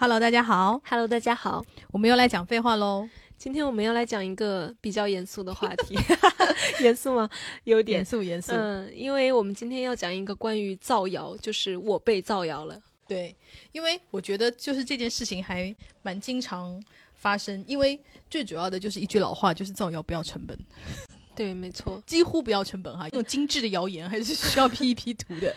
Hello，大家好，Hello，大家好，我们又来讲废话喽。今天我们要来讲一个比较严肃的话题，严肃吗？有点严。肃严肃，嗯，因为我们今天要讲一个关于造谣，就是我被造谣了。对，因为我觉得就是这件事情还蛮经常发生，因为最主要的就是一句老话，就是造谣不要成本，对，没错。几乎不要成本哈。那种精致的谣言还是需要 P 一 P 图的。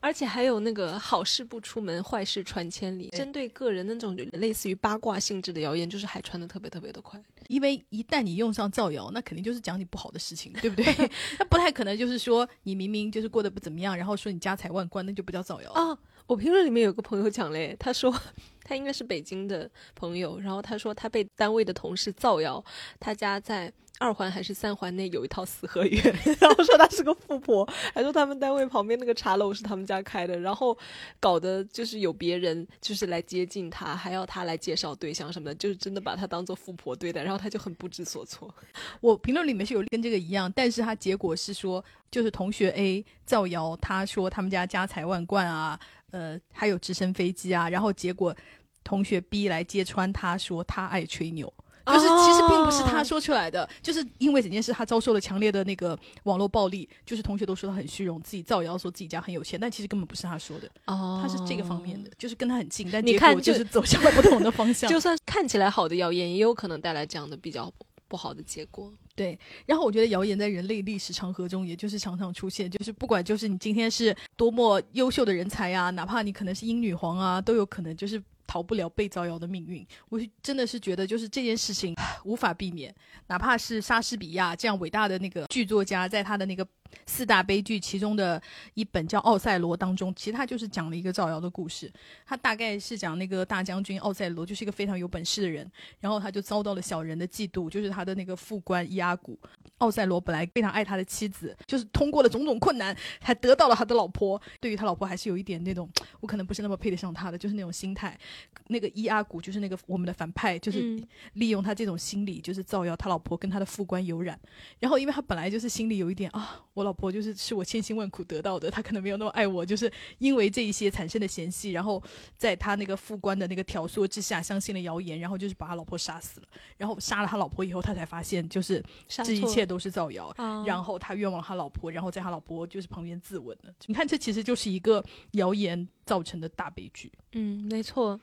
而且还有那个好事不出门，坏事传千里。针对个人那种类似于八卦性质的谣言，就是还传的特别特别的快。因为一旦你用上造谣，那肯定就是讲你不好的事情，对不对？那不太可能就是说你明明就是过得不怎么样，然后说你家财万贯，那就不叫造谣。啊，我评论里面有个朋友讲嘞，他说他应该是北京的朋友，然后他说他被单位的同事造谣，他家在二环还是三环内有一套四合院，然后说他是个富婆，还说他们单位旁边那个茶楼是他们家开的，然后搞得就是有别人就是来接近他，还要他来介绍对象什么的，就是真的把他当做富婆对待，然后他就很不知所措。我评论里面是有跟这个一样，但是他结果是说，就是同学 A 造谣，他说他们家家财万贯啊，呃，还有直升飞机啊，然后结果同学 B 来揭穿他说他爱吹牛。就是其实并不是他说出来的，就是因为整件事他遭受了强烈的那个网络暴力，就是同学都说他很虚荣，自己造谣说自己家很有钱，但其实根本不是他说的，哦他是这个方面的，就是跟他很近，但你看就是走向了不同的方向。就算看起来好的谣言，也有可能带来这样的比较不好的结果。对，然后我觉得谣言在人类历史长河中，也就是常常出现，就是不管就是你今天是多么优秀的人才呀，哪怕你可能是英女皇啊，都有可能就是逃不了被造谣的命运。我真的是觉得，就是这件事情无法避免，哪怕是莎士比亚这样伟大的那个剧作家，在他的那个四大悲剧其中的一本叫《奥赛罗》当中，其实他就是讲了一个造谣的故事。他大概是讲那个大将军奥赛罗就是一个非常有本事的人，然后他就遭到了小人的嫉妒，就是他的那个副官伊阿古。奥赛罗本来非常爱他的妻子，就是通过了种种困难，才得到了他的老婆。对于他老婆还是有一点那种，我可能不是那么配得上他的，就是那种心态。那个伊阿古就是那个我们的反派，就是嗯利用他这种心理，就是造谣他老婆跟他的副官有染。然后因为他本来就是心里有一点啊，我老婆就是是我千辛万苦得到的，他可能没有那么爱我，就是因为这一些产生的嫌隙，然后在他那个副官的那个挑唆之下，相信了谣言，然后就是把他老婆杀死了。然后杀了他老婆以后，他才发现就是这一切都是造谣。啊然后他冤枉他老婆，然后在他老婆就是旁边自刎了。你看，这其实就是一个谣言造成的大悲剧。嗯，没错。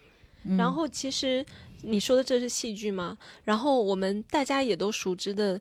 嗯然后其实你说的这是戏剧嘛？然后我们大家也都熟知的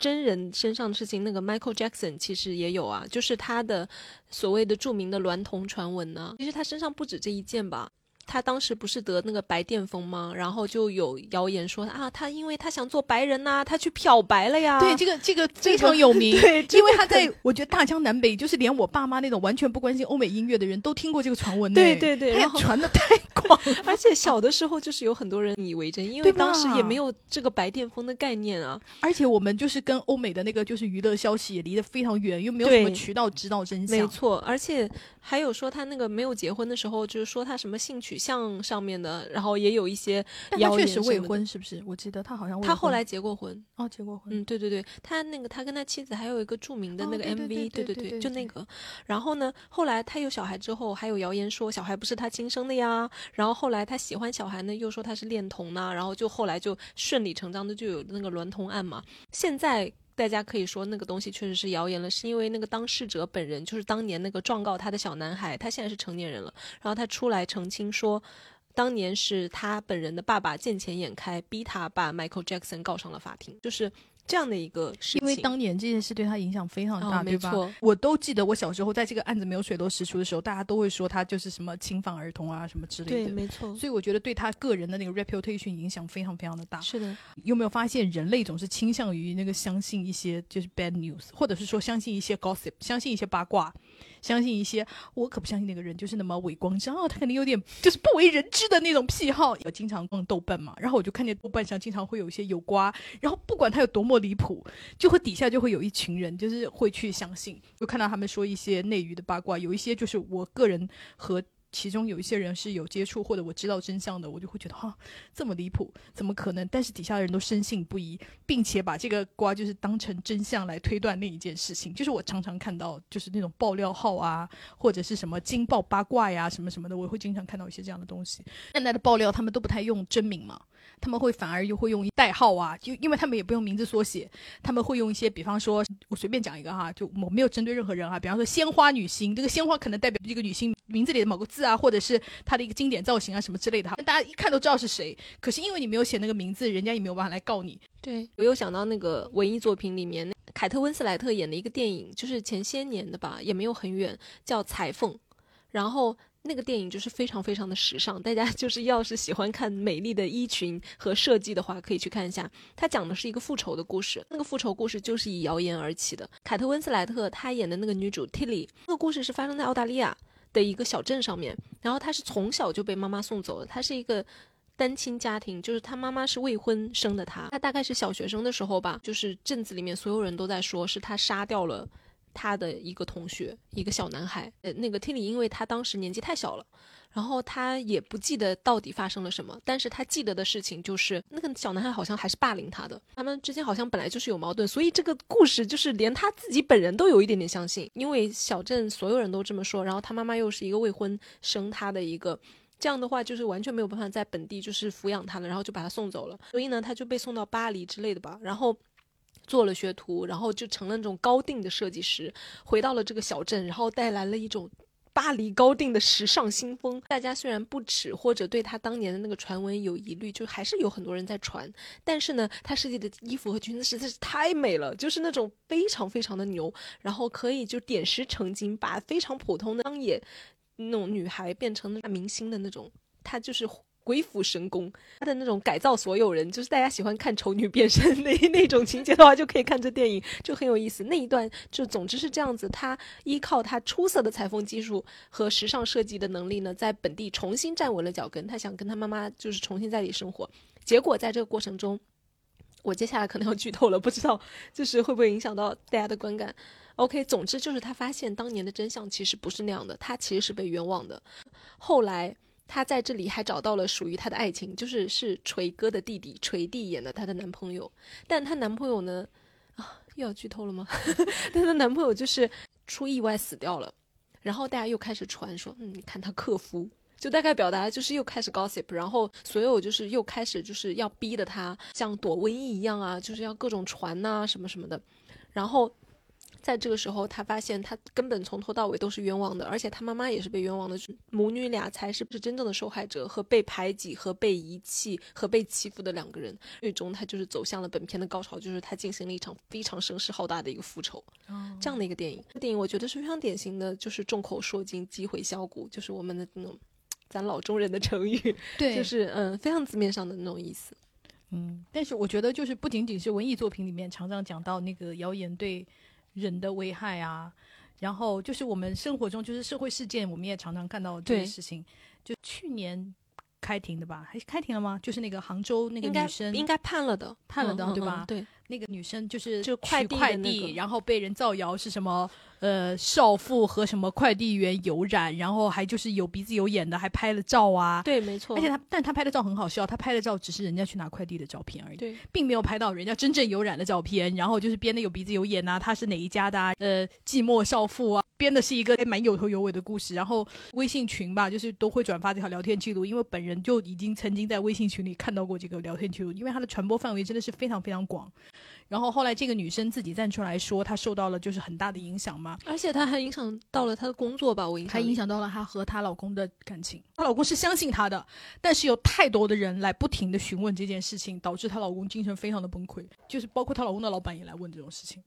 真人身上的事情，那个 Michael Jackson 其实也有啊，就是他的所谓的著名的娈童传闻呢。其实他身上不止这一件吧。他当时不是得那个白癜风吗？然后就有谣言说啊，他因为他想做白人呐、他去漂白了呀。对，这个这个非常有名，对这个 因为他在我觉得大江南北，就是连我爸妈那种完全不关心欧美音乐的人都听过这个传闻呢。对对对然后传的太广了。而且小的时候就是有很多人以为真，因为当时也没有这个白癜风的概念啊。而且我们就是跟欧美的那个就是娱乐消息也离得非常远，又没有什么渠道知道真相。没错，而且还有说他那个没有结婚的时候，就是说他什么性取向上面的，然后也有一些但他谣确实未。婚，是不是？我记得他好像他后来结过婚，哦结过婚。嗯，对对对，他那个他跟他妻子还有一个著名的那个 MV，、对对对对对对就那个。然后呢，后来他有小孩之后，还有谣言说小孩不是他亲生的呀。然后后来他喜欢小孩呢，又说他是恋童呢。然后就后来就顺理成章的就有那个娈童案嘛。现在。大家可以说那个东西确实是谣言了，是因为那个当事者本人就是当年那个状告他的小男孩，他现在是成年人了，然后他出来澄清说，当年是他本人的爸爸见钱眼开，逼他把 Michael Jackson 告上了法庭，就是这样的一个事情。因为当年这件事对他影响非常大，哦对吧？我都记得我小时候在这个案子没有水落石出的时候，大家都会说他就是什么侵犯儿童啊什么之类的对，的。没错，所以我觉得对他个人的那个 reputation 影响非常非常的大。是的，有没有发现人类总是倾向于那个相信一些就是 bad news，或者是说相信一些 gossip，相信一些八卦，相信一些我可不相信那个人就是那么伪光正啊，他肯定有点就是不为人知的那种癖好。我经常逛豆瓣嘛，然后我就看见豆瓣上经常会有一些有瓜，然后不管他有多么离谱，就会底下就会有一群人就是会去相信，就看到他们说一些内娱的八卦，有一些就是我个人和。其中有一些人是有接触或者我知道真相的，我就会觉得哈这么离谱，怎么可能？但是底下的人都深信不疑，并且把这个瓜就是当成真相来推断另一件事情。就是我常常看到就是那种爆料号啊，或者是什么惊爆八卦呀什么什么的，我会经常看到一些这样的东西。现在的爆料他们都不太用真名嘛。他们会反而又会用代号啊，就因为他们也不用名字缩写，他们会用一些，比方说，我随便讲一个哈，就我没有针对任何人啊，比方说鲜花女星，这个鲜花可能代表这个女星名字里的某个字啊，或者是她的一个经典造型啊什么之类的哈，大家一看都知道是谁，可是因为你没有写那个名字，人家也没有办法来告你。对我又想到那个文艺作品里面，凯特温斯莱特演的一个电影，就是前些年的吧，也没有很远，叫《裁缝》，然后。那个电影就是非常非常的时尚，大家就是要是喜欢看美丽的衣裙和设计的话，可以去看一下。它讲的是一个复仇的故事，那个复仇故事就是以谣言而起的。凯特温斯莱特她演的那个女主 Tilly，那个故事是发生在澳大利亚的一个小镇上面，然后她是从小就被妈妈送走了，她是一个单亲家庭，就是她妈妈是未婚生的她，她大概是小学生的时候吧，就是镇子里面所有人都在说是她杀掉了。他的一个同学，一个小男孩，呃，那个 Tilly，因为他当时年纪太小了，然后他也不记得到底发生了什么，但是他记得的事情就是那个小男孩好像还是霸凌他的，他们之间好像本来就是有矛盾，所以这个故事就是连他自己本人都有一点点相信，因为小镇所有人都这么说，然后他妈妈又是一个未婚生他的一个，这样的话就是完全没有办法在本地就是抚养他了，然后就把他送走了，所以呢，他就被送到巴黎之类的吧，然后。做了学徒，然后就成了那种高定的设计师，回到了这个小镇，然后带来了一种巴黎高定的时尚新风。大家虽然不耻或者对他当年的那个传闻有疑虑，就还是有很多人在传。但是呢，他设计的衣服和裙子实在是太美了，就是那种非常非常的牛，然后可以就点石成金，把非常普通的商业那种女孩变成大明星的那种。他就是。鬼斧神工，他的那种改造所有人，就是大家喜欢看丑女变身那 那种情节的话，就可以看这电影，就很有意思。那一段就总之是这样子，他依靠他出色的裁缝技术和时尚设计的能力呢，在本地重新站稳了脚跟。他想跟他妈妈就是重新在这里生活，结果在这个过程中，我接下来可能要剧透了，不知道就是会不会影响到大家的观感。OK，总之就是他发现当年的真相其实不是那样的，他其实是被冤枉的。后来。她在这里还找到了属于她的爱情，就是是锤哥的弟弟锤弟演的她的男朋友，但她男朋友呢，啊，又要剧透了吗？她的男朋友就是出意外死掉了，然后大家又开始传说，嗯，你看他克夫，就大概表达就是又开始 gossip，然后所有就是又开始就是要逼的他像躲瘟疫一样啊，就是要各种传呐什么什么的，然后。在这个时候，他发现他根本从头到尾都是冤枉的，而且他妈妈也是被冤枉的，母女俩才是是真正的受害者和被排挤和被遗弃和被欺负的两个人。最终，他就是走向了本片的高潮，就是他进行了一场非常声势浩大的一个复仇，这样的一个电影。电影我觉得是非常典型的，就是众口铄金，击毁箫骨，就是我们的那种咱老中人的成语，对，就是嗯，非常字面上的那种意思。嗯，但是我觉得就是不仅仅是文艺作品里面常常讲到那个谣言对。人的危害啊，然后就是我们生活中就是社会事件，我们也常常看到这个事情。就去年开庭的吧，还开庭了吗？就是那个杭州那个女生，应该判了的，判了的，对吧？对，那个女生就是就快递，然后被人造谣是什么？呃，少妇和什么快递员有染，然后还就是有鼻子有眼的，还拍了照啊。对，没错。而且他，但他拍的照很好笑，他拍的照只是人家去拿快递的照片而已，对，并没有拍到人家真正有染的照片。然后就是编的有鼻子有眼啊，他是哪一家的？啊？呃，寂寞少妇啊，编的是一个蛮有头有尾的故事。然后微信群吧，就是都会转发这条聊天记录，因为本人就已经曾经在微信群里看到过这个聊天记录，因为它的传播范围真的是非常非常广。然后后来这个女生自己站出来说，她受到了就是很大的影响嘛，而且她还影响到了她的工作吧，我还影响到了她和她老公的感情。她老公是相信她的，但是有太多的人来不停的询问这件事情，导致她老公精神非常的崩溃，就是包括她老公的老板也来问这种事情，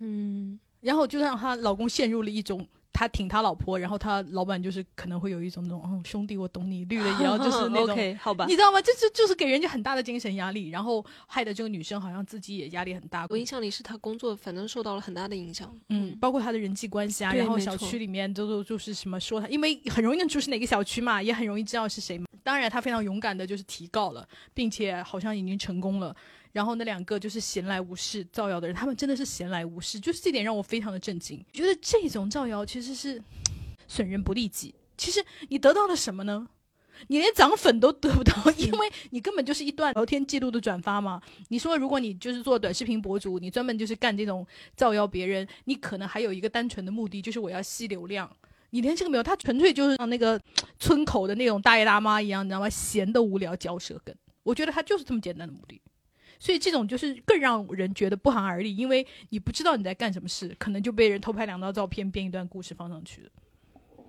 嗯，然后就让她老公陷入了一种。他挺他老婆，然后他老板就是可能会有一种那种，嗯，兄弟我懂你，绿了也要就是那种，好吧，你知道吗？这就就是给人家很大的精神压力，然后害得这个女生好像自己也压力很大。我印象里是他工作反正受到了很大的影响，嗯，包括他的人际关系啊，然后小区里面都都就是什么说他，因为很容易认出是哪个小区嘛，也很容易知道是谁嘛。当然，他非常勇敢的就是提告了，并且好像已经成功了。然后那两个就是闲来无事造谣的人，他们真的是闲来无事，就是这点让我非常的震惊。觉得这种造谣其实是损人不利己，其实你得到了什么呢？你连涨粉都得不到，因为你根本就是一段聊天记录的转发嘛。你说，如果你就是做短视频博主，你专门就是干这种造谣别人，你可能还有一个单纯的目的，就是我要吸流量。你连这个没有，他纯粹就是像那个 村口的那种大爷大妈一样，你知道吗？闲的无聊嚼舌根。我觉得他就是这么简单的目的。所以这种就是更让人觉得不寒而栗，因为你不知道你在干什么事，可能就被人偷拍两张照片，编一段故事放上去。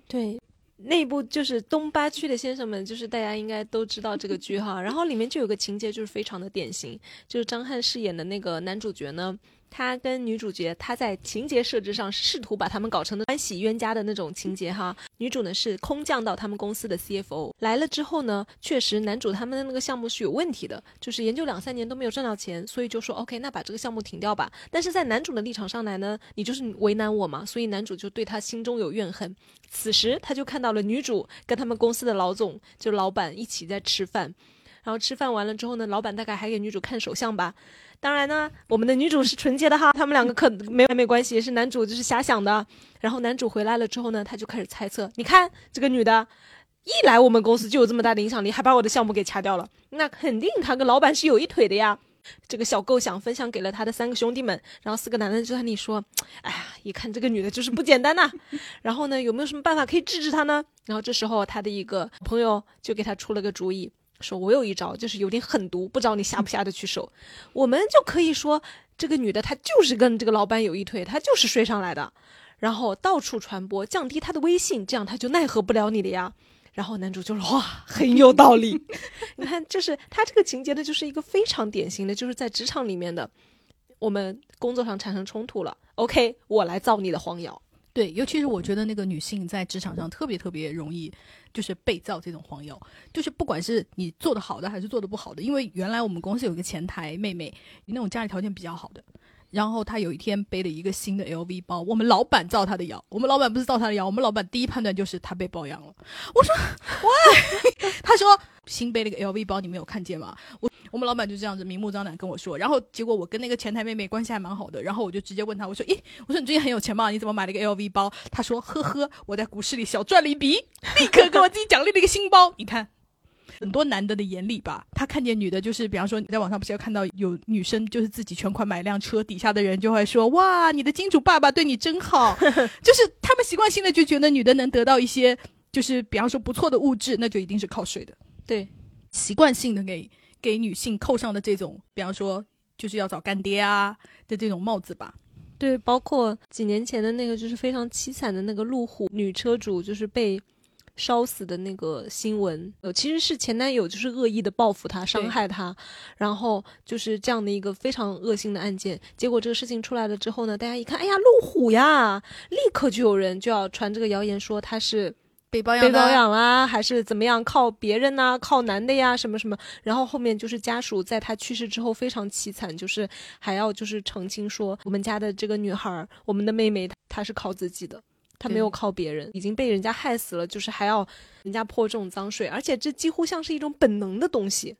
对。那部就是东八区的先生们，就是大家应该都知道这个剧哈。然后里面就有个情节，就是非常的典型，就是张翰饰演的那个男主角呢。他跟女主角，他在情节设置上试图把他们搞成的欢喜冤家的那种情节哈。女主呢是空降到他们公司的 CFO 来了之后呢，确实男主他们的那个项目是有问题的，就是研究两三年都没有赚到钱，所以就说 OK，那把这个项目停掉吧。但是在男主的立场上来呢，你就是为难我嘛，所以男主就对他心中有怨恨。此时他就看到了女主跟他们公司的老总就老板一起在吃饭，然后吃饭完了之后呢，老板大概还给女主看手相吧。当然呢，我们的女主是纯洁的哈，他们两个可没没关系，是男主就是瞎想的。然后男主回来了之后呢，他就开始猜测，你看这个女的，一来我们公司就有这么大的影响力，还把我的项目给掐掉了，那肯定她跟老板是有一腿的呀。这个小构想分享给了他的三个兄弟们，然后四个男的就在那里说，哎呀，一看这个女的就是不简单呐。然后呢，有没有什么办法可以治治她呢？然后这时候他的一个朋友就给他出了个主意。说我有一招，就是有点狠毒，不知道你下不下得去手。我们就可以说，这个女的她就是跟这个老板有一腿，她就是睡上来的，然后到处传播，降低她的威信，这样她就奈何不了你了呀。然后男主就说哇，很有道理。你看，就是他这个情节呢，就是一个非常典型的，就是在职场里面的，我们工作上产生冲突了，OK，我来造你的黄谣。对，尤其是我觉得那个女性在职场上特别特别容易，就是被造这种黄谣，就是不管是你做的好的还是做的不好的，因为原来我们公司有一个前台妹妹，那种家里条件比较好的，然后他有一天背了一个新的 LV 包，我们老板造他的谣，我们老板不是造他的谣，我们老板第一判断就是他被包养了。我说喂，他说新背了个 LV 包，你没有看见吗？我。我们老板就这样子明目张胆跟我说，然后结果我跟那个前台妹妹关系还蛮好的，然后我就直接问他，我说：“咦，我说你最近很有钱吗？你怎么买了一个 LV 包？”他说：“呵呵，我在股市里小赚了一笔，立刻给我自己奖励了一个新包。”你看，很多男的的眼里吧，他看见女的，就是比方说你在网上不是要看到有女生就是自己全款买辆车，底下的人就会说：“哇，你的金主爸爸对你真好。”就是他们习惯性的就觉得女的能得到一些就是比方说不错的物质，那就一定是靠睡的。对，习惯性的给。给女性扣上的这种，比方说就是要找干爹啊的这种帽子吧。对，包括几年前的那个就是非常凄惨的那个路虎女车主就是被烧死的那个新闻，呃，其实是前男友就是恶意的报复她、伤害她，然后就是这样的一个非常恶性的案件。结果这个事情出来了之后呢，大家一看，哎呀，路虎呀，立刻就有人就要传这个谣言说他是。被包养，被包养啦，还是怎么样？靠别人呐，靠男的呀，什么什么？然后后面就是家属在他去世之后非常凄惨，就是还要就是澄清说，我们家的这个女孩，我们的妹妹，她是靠自己的，她没有靠别人，已经被人家害死了，就是还要人家泼这种脏水，而且这几乎像是一种本能的东西。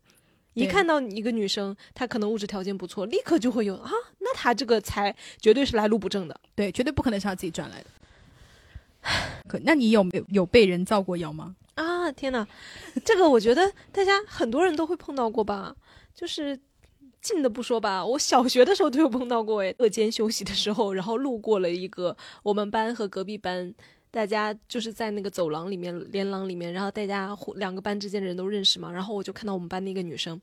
一看到一个女生，她可能物质条件不错，立刻就会有啊，那她这个财绝对是来路不正的，对，绝对不可能是她自己赚来的。可，那你有没有有被人造过谣吗？啊，天哪，这个我觉得大家很多人都会碰到过吧。就是近的不说吧，我小学的时候都有碰到过。诶，课间休息的时候，然后路过了一个我们班和隔壁班，大家就是在那个走廊里面、连廊里面，然后大家两个班之间的人都认识嘛。然后我就看到我们班的一个女生。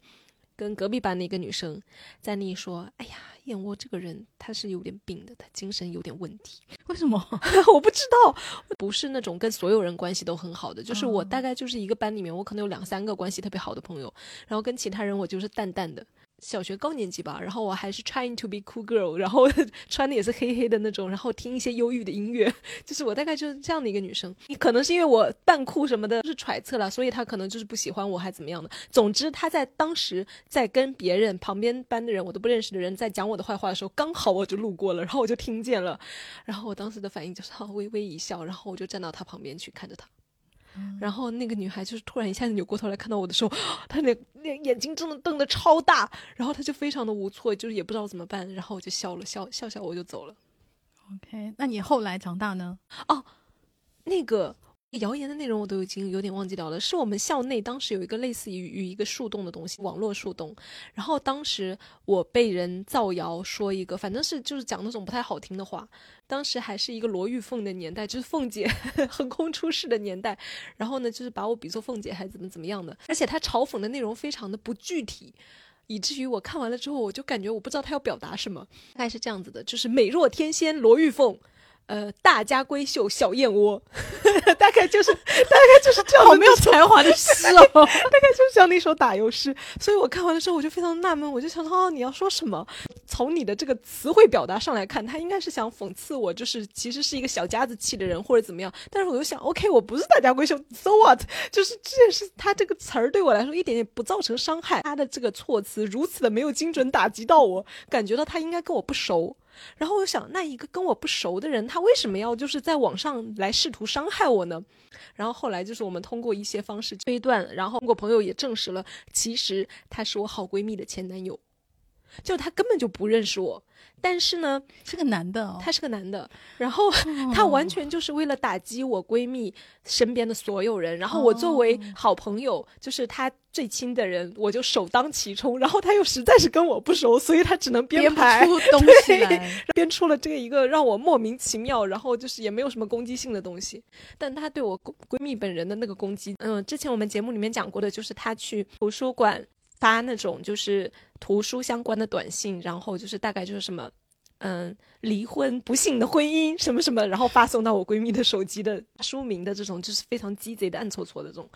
跟隔壁班的一个女生在那里说：“哎呀，燕窝这个人他是有点病的，他精神有点问题。为什么？我不知道，不是那种跟所有人关系都很好的，就是我大概就是一个班里面，我可能有两三个关系特别好的朋友，然后跟其他人我就是淡淡的。”小学高年级吧，然后我还是 trying to be cool girl，然后 穿的也是黑黑的那种，然后听一些忧郁的音乐，就是我大概就是这样的一个女生。你可能是因为我扮酷什么的，就是揣测了，所以她可能就是不喜欢我，还怎么样的。总之，她在当时在跟别人旁边班的人，我都不认识的人在讲我的坏话的时候，刚好我就路过了，然后我就听见了，然后我当时的反应就是微微一笑，然后我就站到她旁边去看着她她。然后那个女孩就是突然一下子扭过头来看到我的时候，她那那眼睛真的瞪得超大，然后她就非常的无措，就是也不知道怎么办，然后我就笑了笑笑笑我就走了。OK，那你后来长大呢？哦，那个谣言的内容我都已经有点忘记掉了。是我们校内当时有一个类似于于一个树洞的东西，网络树洞。然后当时我被人造谣说一个，反正是就是讲那种不太好听的话。当时还是一个罗玉凤的年代，就是凤姐 横空出世的年代。然后呢，就是把我比作凤姐，还怎么怎么样的。而且他嘲讽的内容非常的不具体。以至于我看完了之后，我就感觉我不知道他要表达什么。大概是这样子的，就是美若天仙罗玉凤。呃，大家闺秀小燕窝，大概就是 大概就是这样，好没有才华的诗哦，大概就是这样的一首打油诗。所以我看完的时候，我就非常纳闷，我就想说，哦，你要说什么？从你的这个词汇表达上来看，他应该是想讽刺我，就是其实是一个小家子气的人或者怎么样。但是我又想，OK，我不是大家闺秀，So what？就是这件事，他这个词儿对我来说一点也不造成伤害。他的这个措辞如此的没有精准打击到我，感觉到他应该跟我不熟。然后我想，那一个跟我不熟的人，他为什么要就是在网上来试图伤害我呢？然后后来就是我们通过一些方式推断，然后通过朋友也证实了，其实他是我好闺蜜的前男友，就他根本就不认识我。但是呢，是个男的，他是个男的，然后他完全就是为了打击我闺蜜身边的所有人，然后我作为好朋友，就是他最亲的人，我就首当其冲，然后他又实在是跟我不熟，所以他只能编排出东西来，编出了这个一个让我莫名其妙，然后就是也没有什么攻击性的东西，但他对我闺蜜本人的那个攻击，嗯，之前我们节目里面讲过的，就是他去图书馆。发那种就是图书相关的短信，然后就是大概就是什么，嗯，离婚不幸的婚姻什么什么，然后发送到我闺蜜的手机的书名的这种，就是非常鸡贼的暗搓搓的这种，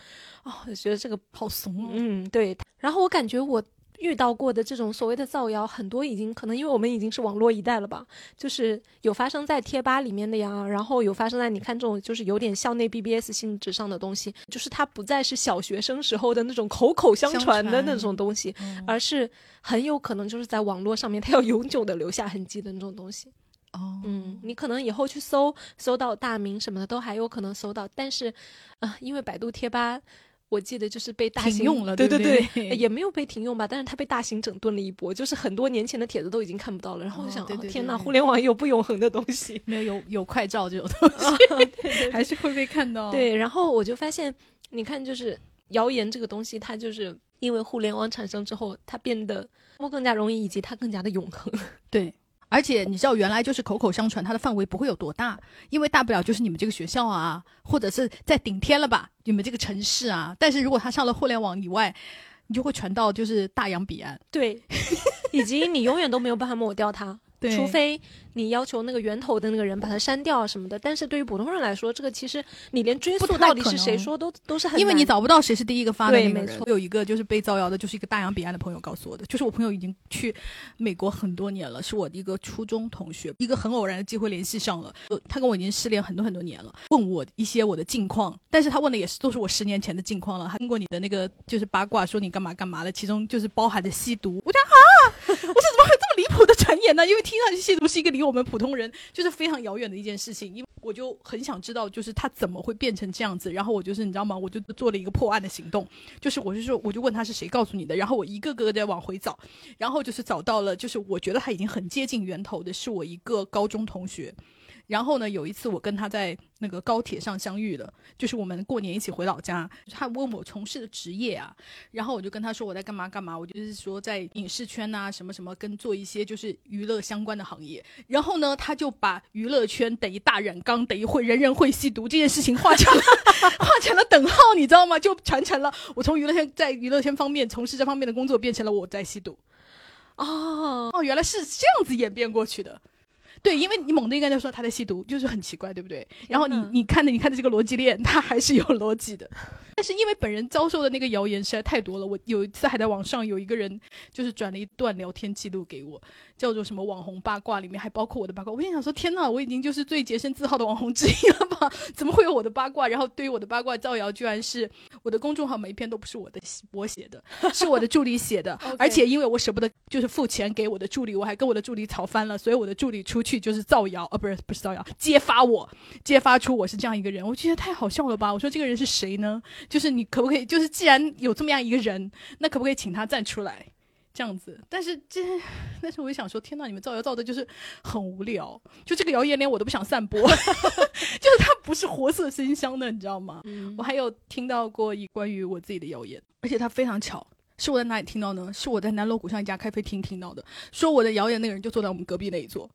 哦，我觉得这个好怂，嗯，对，然后我感觉我。遇到过的这种所谓的造谣，很多已经可能因为我们已经是网络一代了吧，就是有发生在贴吧里面的呀，然后有发生在你看这种就是有点校内 BBS 性质上的东西，就是它不再是小学生时候的那种口口相传的那种东西，而是很有可能就是在网络上面它要永久的留下痕迹的那种东西。哦，嗯，你可能以后去搜搜到大名什么的都还有可能搜到，但是啊，因为百度贴吧。我记得就是被大型用了，对对对，也没有被停用吧，但是他被大型整顿了一波，就是很多年前的帖子都已经看不到了。然后我想，天哪，互联网有不永恒的东西，没有有有快照这种 东西，还是会被看到。对，然后我就发现，你看，就是谣言这个东西，它就是因为互联网产生之后，它变得更加容易，以及它更加的永恒。对。而且你知道，原来就是口口相传，它的范围不会有多大，因为大不了就是你们这个学校啊，或者是在顶天了吧，你们这个城市啊。但是如果它上了互联网以外，你就会传到就是大洋彼岸。对，以及你永远都没有办法抹掉它。除非你要求那个源头的那个人把它删掉什么的，但是对于普通人来说，这个其实你连追溯到底是谁说都都是很因为你找不到谁是第一个发的那个人。我有一个就是被造谣的，就是一个大洋彼岸的朋友告诉我的，就是我朋友已经去美国很多年了，是我的一个初中同学，一个很偶然的机会联系上了，他跟我已经失联很多很多年了，问我一些我的近况，但是他问的也是都是我十年前的近况了。他通过你的那个就是八卦，说你干嘛干嘛的，其中就是包含着吸毒。我讲啊，我说怎么会这么离谱的传言呢？因为听上去吸毒是一个。离我我们普通人就是非常遥远的一件事情，因为我就很想知道，就是他怎么会变成这样子。然后我就是你知道吗？我就做了一个破案的行动，就是我就说，我就问他是谁告诉你的。然后我一个个的往回找，然后就是找到了，就是我觉得他已经很接近源头的，是我一个高中同学。然后呢，有一次我跟他在那个高铁上相遇了，就是我们过年一起回老家。他问我从事的职业啊，然后我就跟他说我在干嘛干嘛，我就是说在影视圈呐，什么什么跟做一些就是娱乐相关的行业。然后呢，他就把娱乐圈等于大染缸，等于会人人会吸毒这件事情画成了 画成了等号，你知道吗？就传承了我从娱乐圈在娱乐圈方面从事这方面的工作，变成了我在吸毒。哦哦，原来是这样子演变过去的。对，因为你猛的应该就说他在吸毒，就是很奇怪，对不对？然后你你看的你看的这个逻辑链，它还是有逻辑的。但是因为本人遭受的那个谣言实在太多了，我有一次还在网上有一个人就是转了一段聊天记录给我，叫做什么网红八卦，里面还包括我的八卦。我心想说，天呐，我已经就是最洁身自好的网红之一了吧？怎么会有我的八卦？然后对于我的八卦造谣，居然是我的公众号每一篇都不是我的我写的，是我的助理写的。而且因为我舍不得就是付钱给我的助理，我还跟我的助理吵翻了，所以我的助理出去就是造谣，啊，不是不是造谣，揭发我，揭发出我是这样一个人。我觉得太好笑了吧？我说这个人是谁呢？就是你可不可以？就是既然有这么样一个人，那可不可以请他站出来？这样子，但是这，但是我就想说，天呐，你们造谣造的就是很无聊，就这个谣言连我都不想散播，就是他不是活色生香的，你知道吗？嗯我还有听到过一关于我自己的谣言，而且它非常巧，是我在哪里听到呢？是我在南锣鼓巷一家咖啡厅听到的，说我的谣言那个人就坐在我们隔壁那一座，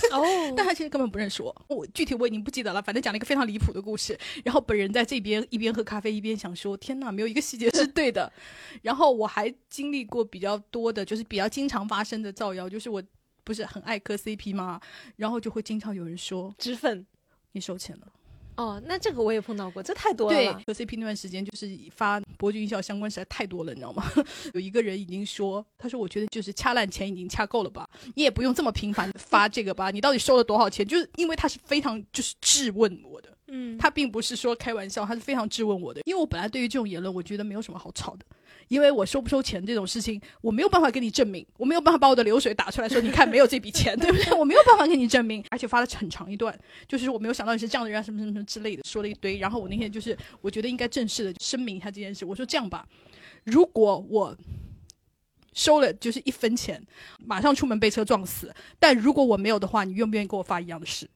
哦但他其实根本不认识我，我具体我已经不记得了，反正讲了一个非常离谱的故事。然后本人在这边一边喝咖啡一边想说：天哪，没有一个细节是对的。然后我还经历过比较多的，就是比较经常发生的造谣，就是我不是很爱磕 CP 吗？然后就会经常有人说脂粉。你收钱了。哦，那这个我也碰到过，这太多了对吧。和 CP 那段时间，就是发博君一笑相关实在太多了，你知道吗？有一个人已经说，他说我觉得就是掐烂钱已经掐够了吧，你也不用这么频繁地发这个吧，你到底收了多少钱？就是因为他是非常就是质问我的，嗯，他并不是说开玩笑，他是非常质问我的，因为我本来对于这种言论，我觉得没有什么好吵的。因为我收不收钱这种事情，我没有办法给你证明，我没有办法把我的流水打出来说，你看没有这笔钱，对不对？我没有办法给你证明，而且发了很长一段，就是我没有想到你是这样的人啊，什么什么什么之类的，说了一堆。然后我那天就是我觉得应该正式的声明一下这件事，我说这样吧，如果我收了就是一分钱，马上出门被车撞死，但如果我没有的话，你愿不愿意跟我发一样的事？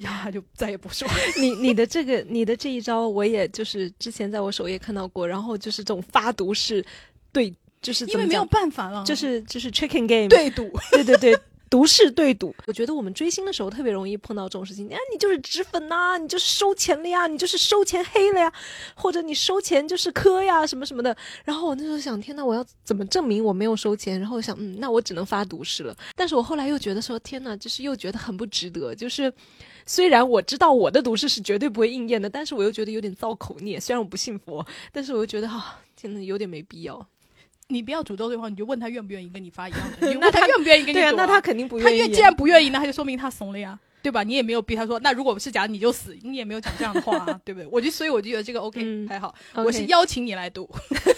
然后他就再也不说。你你的这个你的这一招，我也就是之前在我首页看到过，然后就是这种发毒是对，就是因为没有办法了，就是就是 chicken game，对赌。对对对，毒誓对赌。我觉得我们追星的时候特别容易碰到这种事情，啊，你就是脂粉呐、你就是收钱了呀，你就是收钱黑了呀，或者你收钱就是磕呀，什么什么的。然后我那时候想，天呐，我要怎么证明我没有收钱？然后我想，嗯，那我只能发毒誓了。但是我后来又觉得说，天呐，就是又觉得很不值得，就是。虽然我知道我的毒誓是绝对不会应验的，但是我又觉得有点造口孽。虽然我不信佛，但是我又觉得啊，真的有点没必要。你不要诅咒对方，你就问他愿不愿意跟你发一样的，你 问他愿不愿意跟你对啊，赌那他肯定不愿意。他愿既然不愿意，那他就说明他怂了呀，对吧？你也没有逼他说，那如果是假的你就死，你也没有讲这样的话、啊，对不对？我就所以我就觉得这个 OK、嗯还好我是邀请你来读，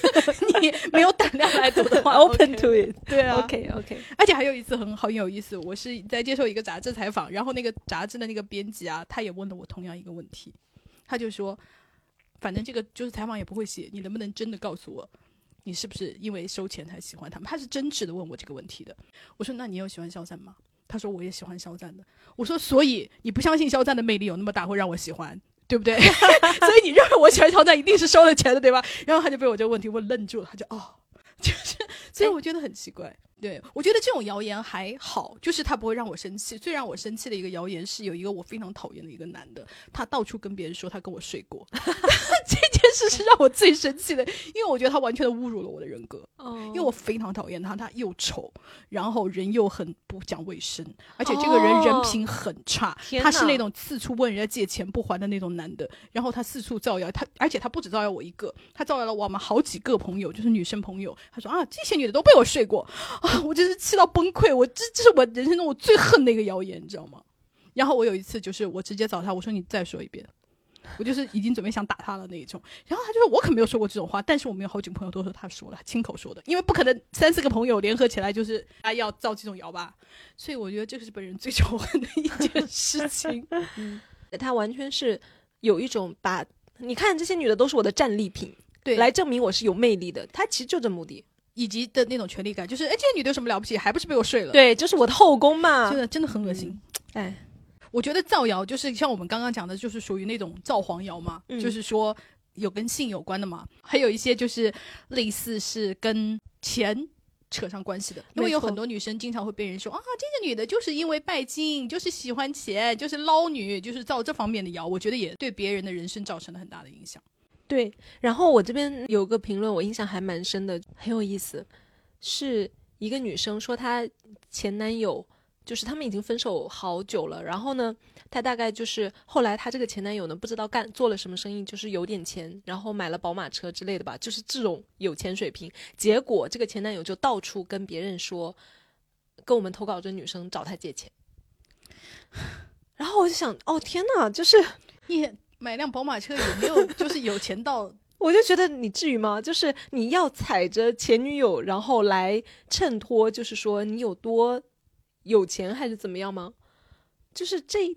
你没有胆量来读的话 open to it。对啊 OK OK，而且还有一次很好很有意思，我是在接受一个杂志采访，然后那个杂志的那个编辑啊，他也问了我同样一个问题，他就说，反正这个就是采访也不会写，你能不能真的告诉我，你是不是因为收钱才喜欢他们？他是真挚的问我这个问题的。我说那你有喜欢肖战吗？他说我也喜欢肖战的。我说所以你不相信肖战的魅力有那么大，会让我喜欢？对不对？所以你认为我喜欢肖战一定是收了钱的，对吧？然后他就被我这个问题问愣住了，他就哦，就是，所以我觉得很奇怪。对，我觉得这种谣言还好，就是他不会让我生气。最让我生气的一个谣言是有一个我非常讨厌的一个男的，他到处跟别人说他跟我睡过，这件事是让我最生气的，因为我觉得他完全的侮辱了我的人格。哦因为我非常讨厌他，他又丑，然后人又很不讲卫生，而且这个人哦人品很差，他是那种四处问人家借钱不还的那种男的，然后他四处造谣，他而且他不止造谣我一个，他造谣了我们好几个朋友，就是女生朋友，他说啊这些女的都被我睡过啊，我真是气到崩溃，我这这是我人生中我最恨的一个谣言，你知道吗？然后我有一次就是我直接找他，我说你再说一遍。我就是已经准备想打他了那一种，然后他就说：“我可没有说过这种话，但是我们有好几个朋友都说他说了，他亲口说的，因为不可能三四个朋友联合起来就是啊要造这种谣吧，所以我觉得这个是本人最仇恨的一件事情。嗯他完全是有一种把你看这些女的都是我的战利品，对，来证明我是有魅力的。他其实就这目的，以及的那种权利感，就是哎，这些女的有什么了不起，还不是被我睡了？，对，就是我的后宫嘛真。的真的很恶心。哎，我觉得造谣就是像我们刚刚讲的，就是属于那种造黄谣嘛，嗯就是说有跟性有关的嘛，还有一些就是类似是跟钱。扯上关系的，因为有很多女生经常会被人说啊，这个女的就是因为拜金，就是喜欢钱，就是捞女，就是造这方面的谣。我觉得也对别人的人生造成了很大的影响。对。然后我这边有个评论，我印象还蛮深的，很有意思，是一个女生说她前男友。就是他们已经分手好久了，然后呢，她大概就是后来她这个前男友呢，不知道干做了什么生意，就是有点钱，然后买了宝马车之类的吧，就是这种有钱水平。结果这个前男友就到处跟别人说，跟我们投稿这女生找他借钱。然后我就想，哦天呐，就是你买辆宝马车有没有就是有钱到 我就觉得你至于吗？就是你要踩着前女友，然后来衬托，就是说你有多有钱，还是怎么样吗？就是这，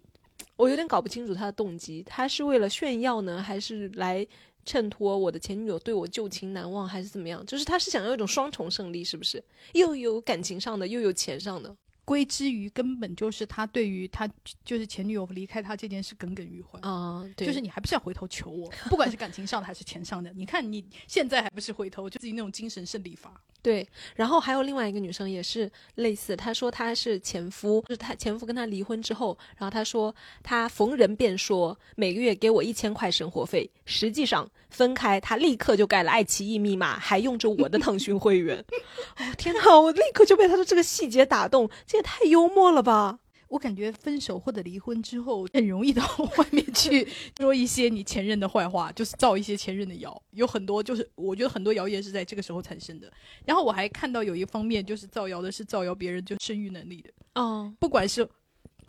我有点搞不清楚他的动机，他是为了炫耀呢，还是来衬托我的前女友对我旧情难忘，还是怎么样？就是他是想要一种双重胜利，是不是？又有感情上的，又有钱上的。归之于根本就是他对于他就是前女友离开他这件事耿耿于怀。啊、对，就是你还不是要回头求我，不管是感情上的还是钱上的。你看你现在还不是回头，就自己那种精神胜利法。对，然后还有另外一个女生也是类似，她说她是前夫，就是她前夫跟她离婚之后，然后她说她逢人便说每个月给我一千块生活费，实际上分开她立刻就改了爱奇艺密码，还用着我的腾讯会员。哦天哪，我立刻就被她的这个细节打动，这也太幽默了吧！我感觉分手或者离婚之后，很容易到 外面去说一些你前任的坏话，就是造一些前任的谣。有很多就是我觉得很多谣言是在这个时候产生的。然后我还看到有一方面就是造谣的是造谣别人就生育能力的，哦，不管是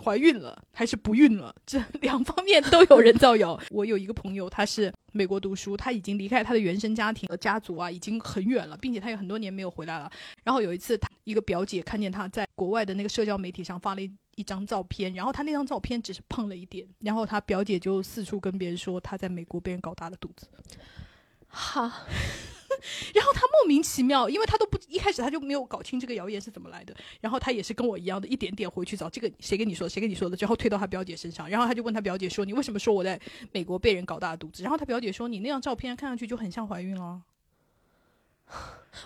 怀孕了还是不孕了，这 两方面都有人造谣。我有一个朋友，他是美国读书，他已经离开他的原生家庭和家族啊，已经很远了，并且他有很多年没有回来了。然后有一次，他一个表姐看见他在国外的那个社交媒体上发了一一张照片，然后他那张照片只是胖了一点，然后他表姐就四处跟别人说他在美国被人搞大了肚子。哈，然后他莫名其妙，因为他都不一开始他就没有搞清这个谣言是怎么来的，然后他也是跟我一样的，一点点回去找这个谁跟你说谁跟你说的，然后推到他表姐身上，然后他就问他表姐说你为什么说我在美国被人搞大肚子？然后他表姐说你那张照片看上去就很像怀孕了。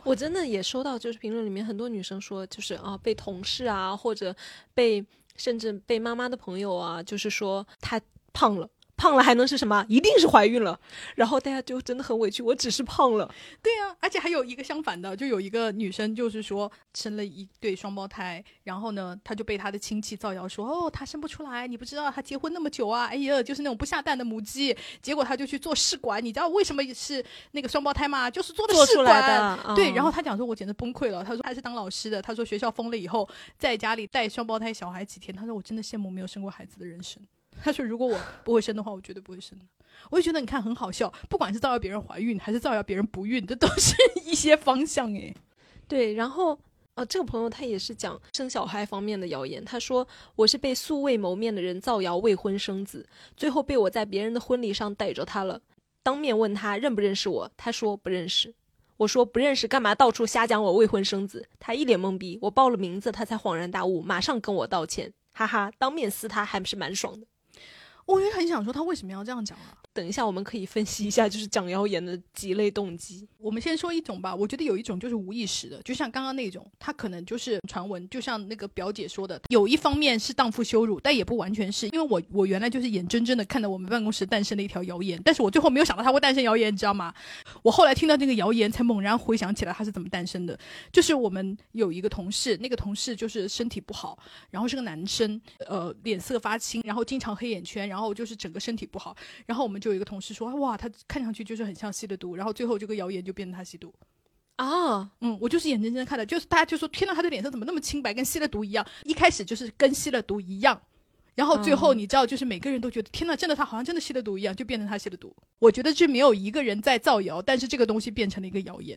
我真的也收到，就是评论里面很多女生说，就是啊，被同事啊，或者被甚至被妈妈的朋友啊，就是说她胖了。胖了还能是什么？一定是怀孕了。然后大家就真的很委屈，我只是胖了。对呀、而且还有一个相反的，就有一个女生就是说生了一对双胞胎，然后呢，她就被她的亲戚造谣说，哦，她生不出来，你不知道她结婚那么久啊，哎呀，就是那种不下蛋的母鸡。结果她就去做试管，你知道为什么是那个双胞胎吗？就是做的试管。的，对，嗯然后她讲说，我简直崩溃了。她说她是当老师的，她说学校封了以后，在家里带双胞胎小孩几天，她说我真的羡慕没有生过孩子的人生。他说如果我不会生的话，我绝对不会生。我就觉得你看很好笑，不管是造谣别人怀孕，还是造谣别人不孕，这都是一些方向诶。对，然后呃，这个朋友他也是讲生小孩方面的谣言。他说我是被素未谋面的人造谣未婚生子，最后被我在别人的婚礼上逮着他了。当面问他认不认识我，他说不认识。我说不认识，干嘛到处瞎讲我未婚生子？他一脸懵逼。我报了名字，他才恍然大悟，马上跟我道歉，哈哈，当面撕他还不是蛮爽的。我也很想说他为什么要这样讲啊？等一下，我们可以分析一下，就是讲谣言的几类动机。我们先说一种吧，我觉得有一种就是无意识的，就像刚刚那种，他可能就是传闻，就像那个表姐说的，有一方面是荡妇羞辱，但也不完全是，因为我我原来就是眼睁睁的看着我们办公室诞生了一条谣言，但是我最后没有想到它会诞生谣言，你知道吗？我后来听到那个谣言，才猛然回想起来它是怎么诞生的，就是我们有一个同事，那个同事就是身体不好，然后是个男生，呃，脸色发青，然后经常黑眼圈，然后就是整个身体不好，然后我们就有一个同事说，哇，他看上去就是很像吸了毒，然后最后这个谣言就变成他吸毒。啊，嗯，我就是眼睁睁地看的，就是大家就说，天呐，他的脸色怎么那么清白，跟吸了毒一样。一开始就是跟吸了毒一样，然后最后嗯你知道，就是每个人都觉得，天呐，真的他好像真的吸了毒一样，就变成他吸了毒。我觉得这没有一个人在造谣，但是这个东西变成了一个谣言，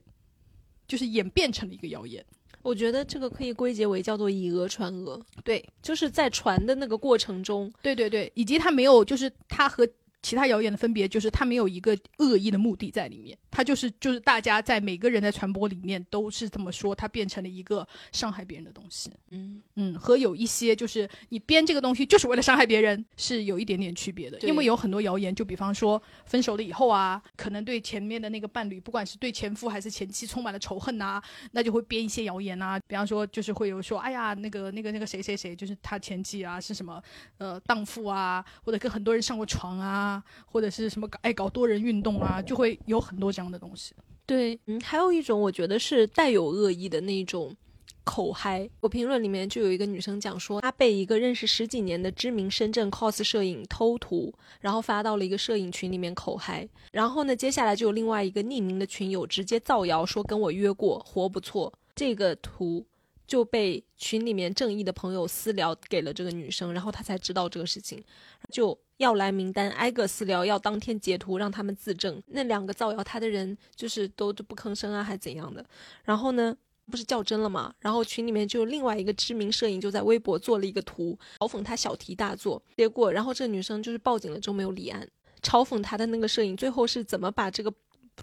就是演变成了一个谣言。我觉得这个可以归结为叫做以讹传讹。对，就是在传的那个过程中，对对对，以及他没有，就是他和其他谣言的分别，就是它没有一个恶意的目的在里面，它就是就是大家在每个人在传播里面都是这么说，它变成了一个伤害别人的东西。嗯，嗯，和有一些就是你编这个东西就是为了伤害别人，是有一点点区别的。因为有很多谣言，就比方说分手了以后啊，可能对前面的那个伴侣，不管是对前夫还是前妻，充满了仇恨呐、那就会编一些谣言啊。比方说，就是会有说，哎呀，那个那个那个谁谁谁，就是他前妻啊，是什么呃荡妇啊，或者跟很多人上过床啊，或者是什么搞爱搞多人运动啊，就会有很多这样的东西。对，嗯，还有一种我觉得是带有恶意的那种口嗨。我评论里面就有一个女生讲说，她被一个认识十几年的知名深圳 cos 摄影偷图，然后发到了一个摄影群里面口嗨。然后呢，接下来就有另外一个匿名的群友直接造谣说跟我约过，活不错。这个图就被群里面正义的朋友私聊给了这个女生，然后她才知道这个事情，就要来名单挨个私聊，要当天截图让他们自证。那两个造谣她的人就是都都不吭声啊，还怎样的？然后呢？不是较真了吗？然后群里面就另外一个知名摄影就在微博做了一个图，嘲讽他小题大做。结果，然后这个女生就是报警了就没有立案，嘲讽她的那个摄影最后是怎么把这个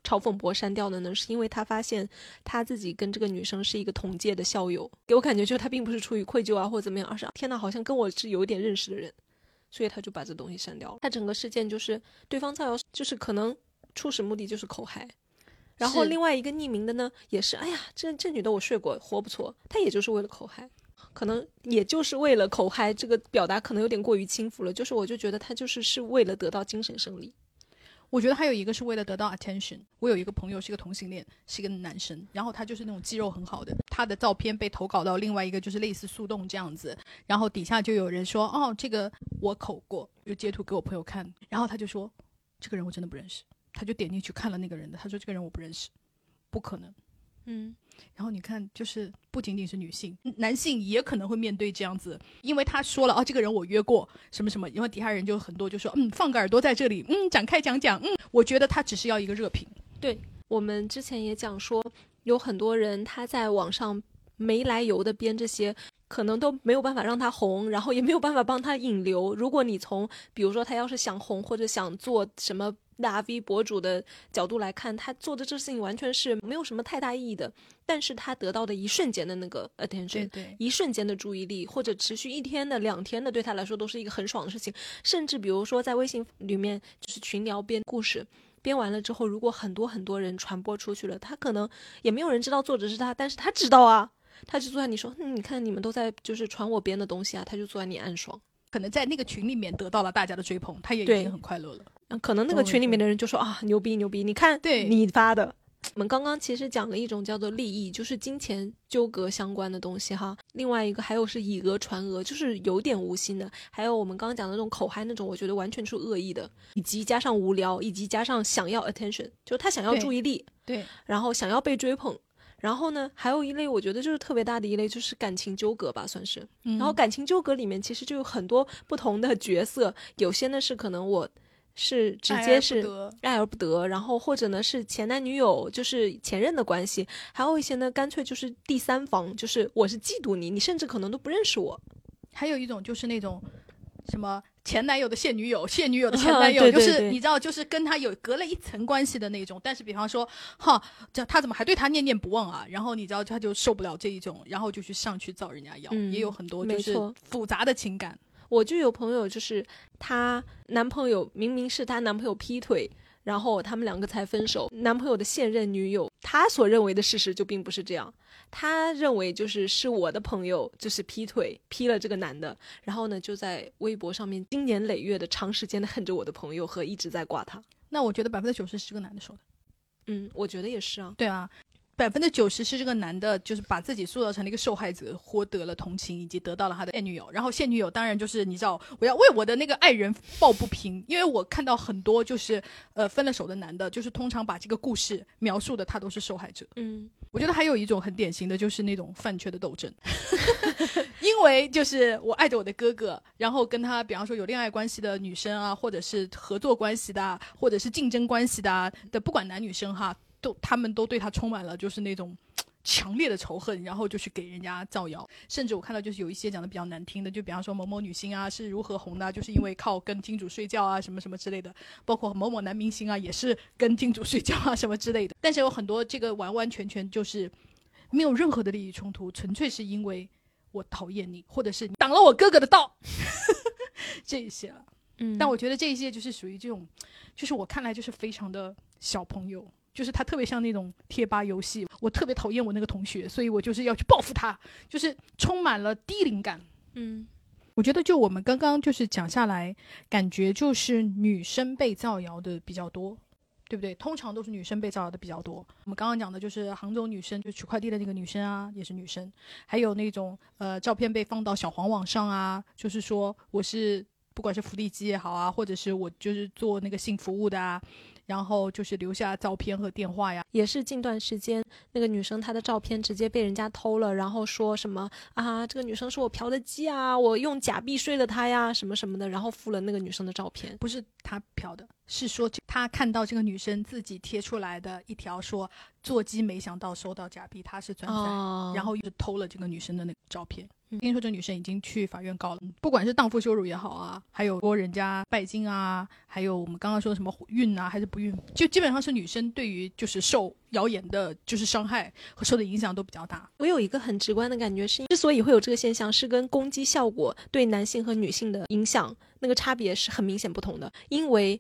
嘲讽博删掉的呢？是因为他发现他自己跟这个女生是一个同届的校友，给我感觉就是他并不是出于愧疚啊或者怎么样，而是天呐，好像跟我是有点认识的人，所以他就把这东西删掉了。他整个事件就是对方造谣，就是可能初始目的就是口嗨。然后另外一个匿名的呢，也是，哎呀，这这女的我睡过，活不错，她也就是为了口嗨，可能也就是为了口嗨，这个表达可能有点过于轻浮了，就是我就觉得她就是是为了得到精神胜利，我觉得还有一个是为了得到 attention。我有一个朋友是一个同性恋，是一个男生，然后他就是那种肌肉很好的，他的照片被投稿到另外一个就是类似速冻这样子，然后底下就有人说，哦，这个我口过，就截图给我朋友看，然后他就说，这个人我真的不认识，他就点进去看了那个人的，他说这个人我不认识，不可能。嗯，然后你看，就是不仅仅是女性，男性也可能会面对这样子，因为他说了哦，这个人我约过什么什么，因为底下人就很多就说，嗯，放个耳朵在这里，嗯，展开讲讲，嗯，我觉得他只是要一个热评，对我们之前也讲说，有很多人他在网上没来由的编这些。可能都没有办法让他红，然后也没有办法帮他引流。如果你从比如说他要是想红或者想做什么大 V 博主的角度来看，他做的这事情完全是没有什么太大意义的。但是他得到的一瞬间的那个 attention，对，一瞬间的注意力，或者持续一天的、两天的，对他来说都是一个很爽的事情。甚至比如说在微信里面，就是群聊编故事，编完了之后，如果很多很多人传播出去了，他可能也没有人知道作者是他，但是他知道啊，他就坐在你说，嗯，你看你们都在就是传我编的东西啊，他就坐在你暗爽。可能在那个群里面得到了大家的追捧，他也已经很快乐了。嗯可能那个群里面的人就说啊，牛逼牛逼，你看对你发的。我们刚刚其实讲了一种叫做利益，就是金钱纠葛相关的东西哈。另外一个还有是以讹传讹，就是有点无心的。还有我们刚刚讲的那种口嗨那种，我觉得完全是恶意的，以及加上无聊，以及加上想要 attention，就是他想要注意力，对，然后想要被追捧。然后呢，还有一类我觉得就是特别大的一类，就是感情纠葛吧，算是。嗯然后感情纠葛里面其实就有很多不同的角色，有些呢是可能我是直接是爱而不得，然后或者呢是前男女友，就是前任的关系，还有一些呢干脆就是第三方，就是我是嫉妒你，你甚至可能都不认识我。还有一种就是那种什么前男友的现女友，现女友的 前男友，对对就是你知道，就是跟他有隔了一层关系的那种。但是比方说，哈，这他怎么还对他念念不忘啊？然后你知道他就受不了这一种，然后就去上去造人家谣，嗯也有很多就是复杂的情感。我就有朋友，就是她男朋友明明是她男朋友劈腿，然后他们两个才分手。男朋友的现任女友，他所认为的事实就并不是这样。他认为就是是我的朋友就是劈腿劈了这个男的，然后呢就在微博上面经年累月的长时间的恨着我的朋友和一直在挂他。那我觉得百分之九十是这个男的说的。嗯，我觉得也是啊。对啊，百分之九十是这个男的，就是把自己塑造成了一个受害者，获得了同情，以及得到了他的现女友。然后现女友当然就是你知道，我要为我的那个爱人抱不平，因为我看到很多就是呃分了手的男的，就是通常把这个故事描述的他都是受害者。嗯，我觉得还有一种很典型的就是那种饭圈的斗争，因为就是我爱着我的哥哥，然后跟他比方说有恋爱关系的女生啊，或者是合作关系的啊，或者是竞争关系的啊的，不管男女生哈，都他们都对他充满了就是那种。强烈的仇恨，然后就去给人家造谣，甚至我看到就是有一些讲的比较难听的，就比方说某某女星啊是如何红的啊，就是因为靠跟金主睡觉啊什么什么之类的，包括某某男明星啊也是跟金主睡觉啊什么之类的。但是有很多这个完完全全就是没有任何的利益冲突，纯粹是因为我讨厌你，或者是你挡了我哥哥的道，这一些了。嗯但我觉得这一些就是属于这种，就是我看来就是非常的小朋友，就是他特别像那种贴吧游戏，我特别讨厌我那个同学，所以我就是要去报复他，就是充满了低龄感。嗯我觉得就我们刚刚就是讲下来，感觉就是女生被造谣的比较多，对不对？通常都是女生被造谣的比较多。我们刚刚讲的就是杭州女生，就取快递的那个女生啊，也是女生。还有那种呃照片被放到小黄网上啊，就是说我是不管是福利机也好啊，或者是我就是做那个性服务的啊，然后就是留下照片和电话呀。也是近段时间，那个女生她的照片直接被人家偷了，然后说什么啊，这个女生是我嫖的妓啊，我用假币睡了她呀，什么什么的，然后附了那个女生的照片。不是她嫖的，是说他看到这个女生自己贴出来的一条说座机没想到收到假币，他是转载，哦然后又偷了这个女生的那个照片。嗯听说这女生已经去法院告了，不管是荡妇羞辱也好啊，还有说人家拜金啊，还有我们刚刚说什么孕啊还是不孕，就基本上是女生对于就是受谣言的就是伤害和受的影响都比较大。我有一个很直观的感觉是，之所以会有这个现象，是跟攻击效果对男性和女性的影响那个差别是很明显不同的。因为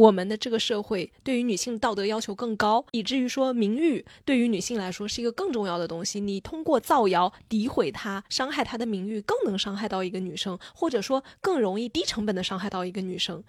我们的这个社会对于女性道德要求更高，以至于说名誉对于女性来说是一个更重要的东西。你通过造谣诋毁她、伤害她的名誉，更能伤害到一个女生，或者说更容易低成本的伤害到一个女生。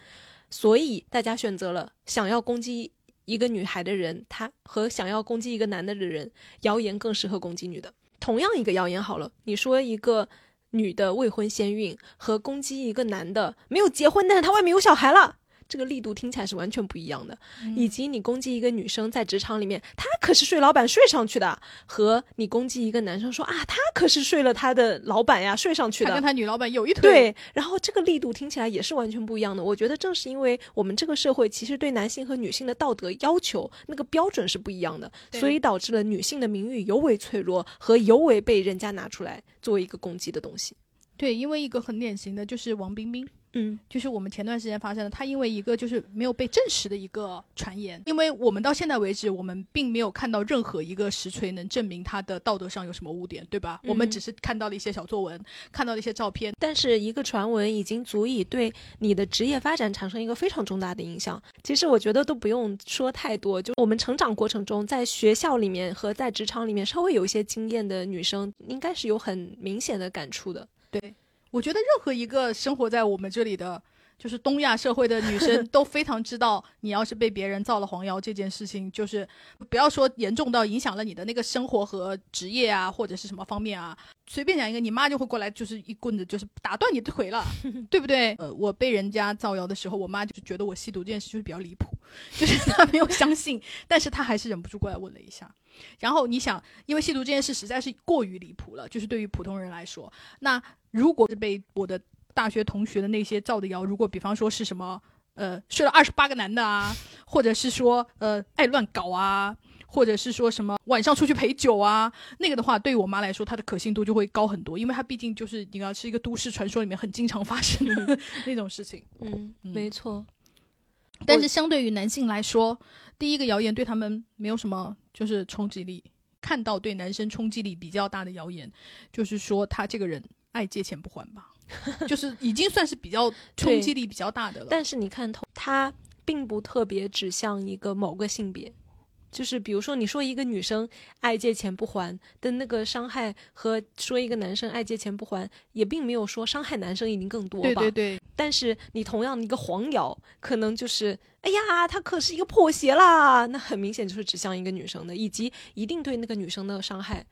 所以大家选择了想要攻击一个女孩的人，她和想要攻击一个男的的人，谣言更适合攻击女的。同样一个谣言好了，你说一个女的未婚先孕和攻击一个男的没有结婚，但是他外面有小孩了。这个力度听起来是完全不一样的，以及你攻击一个女生在职场里面，她可是睡老板睡上去的，和你攻击一个男生说啊，他可是睡了他的老板呀，睡上去的他跟，他女老板有一。腿，对，然后这个力度听起来也是完全不一样的。我觉得正是因为我们这个社会其实对男性和女性的道德要求那个标准是不一样的，所以导致了女性的名誉尤为脆弱和尤为被人家拿出来作为一个攻击的东西。对，因为一个很典型的就是王冰冰，嗯就是我们前段时间发生的，他因为一个就是没有被证实的一个传言，因为我们到现在为止，我们并没有看到任何一个实锤能证明他的道德上有什么污点，对吧？我们嗯只是看到了一些小作文，看到了一些照片，但是一个传闻已经足以对你的职业发展产生一个非常重大的影响。其实我觉得都不用说太多，就我们成长过程中，在学校里面和在职场里面稍微有一些经验的女生，应该是有很明显的感触的。对，我觉得任何一个生活在我们这里的，就是东亚社会的女生 都非常知道，你要是被别人造了黄谣这件事情，就是不要说严重到影响了你的那个生活和职业啊，或者是什么方面啊，随便讲一个，你妈就会过来，就是一棍子就是打断你的腿了，对不对？呃，我被人家造谣的时候，我妈就是觉得我吸毒这件事就是比较离谱，就是 她没有相信，但是她还是忍不住过来问了一下。然后你想，因为吸毒这件事实在是过于离谱了，就是对于普通人来说，那如果是被我的大学同学的那些造的谣，如果比方说是什么呃睡了二十八个男的啊，或者是说呃爱乱搞啊，或者是说什么晚上出去陪酒啊，那个的话，对于我妈来说，它的可信度就会高很多，因为它毕竟就是你要是一个都市传说里面很经常发生的 那种事情。嗯，嗯没错。但是相对于男性来说，第一个谣言对他们没有什么就是冲击力。看到对男生冲击力比较大的谣言，就是说他这个人爱借钱不还吧，就是已经算是比较冲击力比较大的了。但是你看，它并不特别指向一个某个性别，就是比如说你说一个女生爱借钱不还的那个伤害，和说一个男生爱借钱不还，也并没有说伤害男生一定更多吧。对对对，但是你同样的一个黄谣，可能就是哎呀，他可是一个破鞋啦，那很明显就是指向一个女生的，以及一定对那个女生的伤害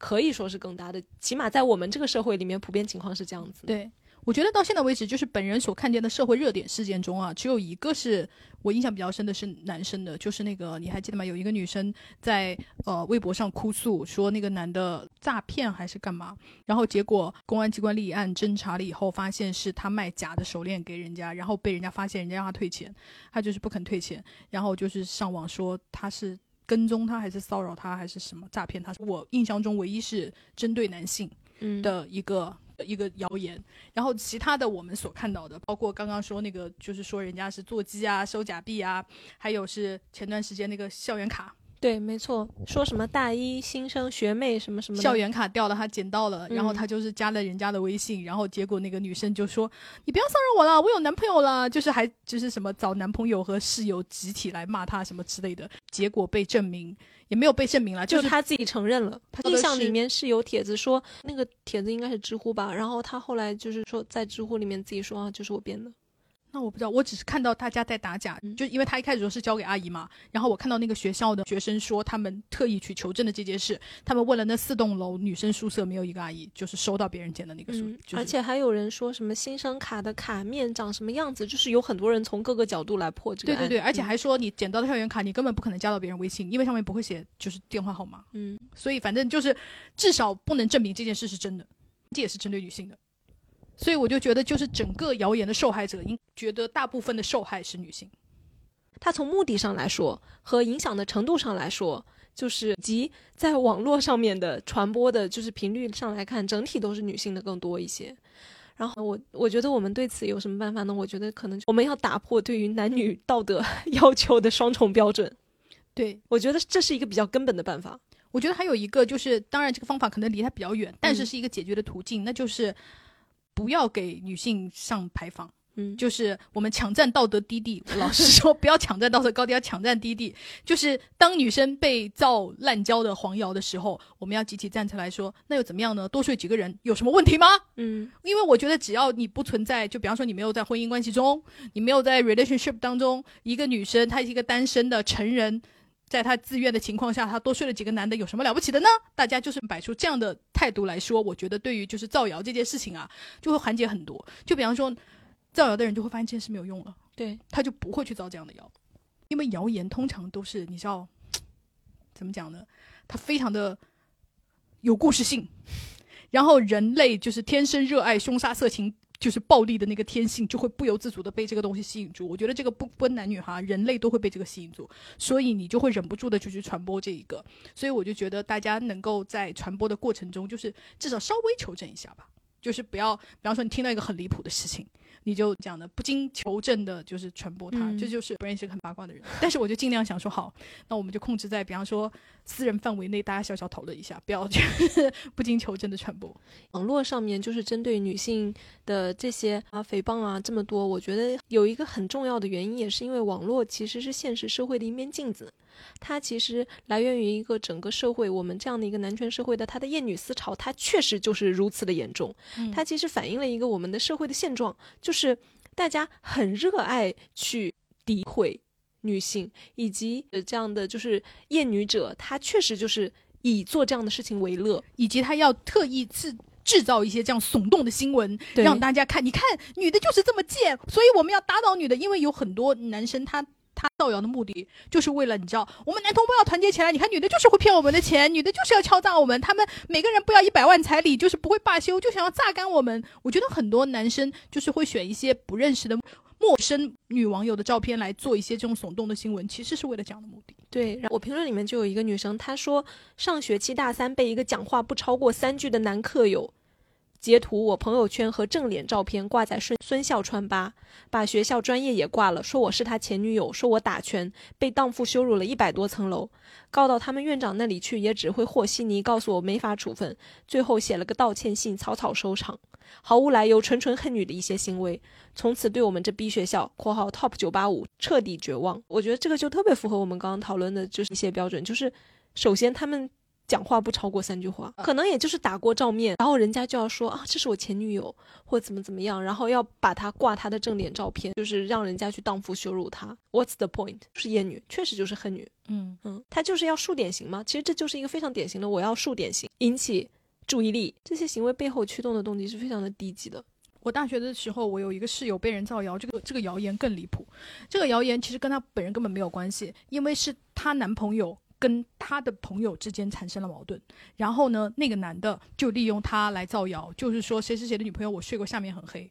可以说是更大的，起码在我们这个社会里面，普遍情况是这样子。对，我觉得到现在为止，就是本人所看见的社会热点事件中啊，只有一个是我印象比较深的是男生的，就是那个你还记得吗？有一个女生在呃微博上哭诉说那个男的诈骗还是干嘛，然后结果公安机关立案侦查了以后，发现是他卖假的手链给人家，然后被人家发现，人家让他退钱，他就是不肯退钱，然后就是上网说他是。跟踪他还是骚扰他还是什么诈骗他？我印象中唯一是针对男性，嗯，的一个一个谣言，然后其他的我们所看到的，包括刚刚说那个，就是说人家是座机啊、收假币啊，还有是前段时间那个校园卡，对，没错，说什么大一新生学妹什么什么校园卡掉了，他捡到了，然后嗯他就是加了人家的微信，然后结果那个女生就说：“你不要骚扰我了，我有男朋友了。”就是还就是什么找男朋友和室友集体来骂他什么之类的，结果被证明也没有被证明了，就是是他自己承认了。他印象里面是有帖子说，那个帖子应该是知乎吧，然后他后来就是说在知乎里面自己说啊，就是我编的。那我不知道，我只是看到大家在打假，嗯就因为他一开始说是交给阿姨嘛，然后我看到那个学校的学生说他们特意去求证的这件事，他们问了那四栋楼女生宿舍没有一个阿姨就是收到别人捡的那个宿，嗯，就是而且还有人说什么新生卡的卡面长什么样子，就是有很多人从各个角度来破这个。对对对，而且嗯还说你捡到的校园卡你根本不可能加到别人微信，因为上面不会写就是电话号码，嗯，所以反正就是至少不能证明这件事是真的，这也是针对女性的。所以我就觉得，就是整个谣言的受害者，应觉得大部分的受害是女性。它从目的上来说和影响的程度上来说，就是及在网络上面的传播的，就是频率上来看，整体都是女性的更多一些。然后我我觉得我们对此有什么办法呢？我觉得可能我们要打破对于男女道德要求的双重标准。对，我觉得这是一个比较根本的办法。我觉得还有一个就是，当然这个方法可能离它比较远，但是嗯是一个解决的途径，那就是不要给女性上牌坊。嗯，就是我们抢占道德低地，我老实说，不要抢占道德高地，要抢占低地。就是当女生被造滥交的黄谣的时候，我们要集体站出来说，那又怎么样呢？多睡几个人有什么问题吗？嗯因为我觉得只要你不存在，就比方说你没有在婚姻关系中，你没有在 relationship 当中，一个女生她是一个单身的成人，在她自愿的情况下，她多睡了几个男的，有什么了不起的呢？大家就是摆出这样的态度来说，我觉得对于就是造谣这件事情啊，就会缓解很多。就比方说，造谣的人就会发现这件事没有用了，对，他就不会去造这样的谣，因为谣言通常都是你知道怎么讲呢？它非常的有故事性，然后人类就是天生热爱凶杀、色情。就是暴力的那个天性，就会不由自主的被这个东西吸引住。我觉得这个不分男女哈，人类都会被这个吸引住，所以你就会忍不住的就去传播这一个。所以我就觉得大家能够在传播的过程中，就是至少稍微求证一下吧，就是不要，比方说你听到一个很离谱的事情，你就讲的不经求证的，就是传播它，嗯这就是不认识很八卦的人。但是我就尽量想说，好，那我们就控制在比方说私人范围内，大家小小讨论一下，不要就是 不经求证的传播。网络上面就是针对女性的这些啊诽谤啊这么多，我觉得有一个很重要的原因，也是因为网络其实是现实社会的一面镜子，它其实来源于一个整个社会我们这样的一个男权社会的它的厌女思潮，它确实就是如此的严重，嗯它其实反映了一个我们的社会的现状，就是大家很热爱去诋毁女性，以及呃这样的就是厌女者，他确实就是以做这样的事情为乐。以及他要特意制制造一些这样耸动的新闻，让大家看，你看女的就是这么贱，所以我们要打倒女的，因为有很多男生他。他造谣的目的就是为了你知道，我们男同胞要团结起来。你看，女的就是会骗我们的钱，女的就是要敲诈我们，他们每个人不要一百万彩礼，就是不会罢休，就想要榨干我们。我觉得很多男生就是会选一些不认识的陌生女网友的照片来做一些这种耸动的新闻，其实是为了这样的目的。对，然后我评论里面就有一个女生，她说上学期大三被一个讲话不超过三句的男课友截图我朋友圈和正脸照片挂在孙孙校川吧，把学校专业也挂了，说我是他前女友，说我打拳被荡妇羞辱了一百多层楼，告到他们院长那里去也只会和稀泥，告诉我没法处分，最后写了个道歉信，草草收场，毫无来由，纯纯恨女的一些行为，从此对我们这逼学校（括号 Top 九八五）彻底绝望。我觉得这个就特别符合我们刚刚讨论的，就是一些标准，就是首先他们讲话不超过三句话，可能也就是打过照面，然后人家就要说啊，这是我前女友，或怎么怎么样，然后要把他挂他的正脸照片，就是让人家去荡妇羞辱他。What's the point？就是厌女，确实就是恨女。嗯，嗯，他就是要树典型嘛。其实这就是一个非常典型的，我要树典型，引起注意力。这些行为背后驱动的动机是非常的低级的。我大学的时候，我有一个室友被人造谣，这个这个谣言更离谱。这个谣言其实跟她本人根本没有关系，因为是她男朋友跟他的朋友之间产生了矛盾，然后呢，那个男的就利用他来造谣，就是说谁谁谁的女朋友我睡过，下面很黑。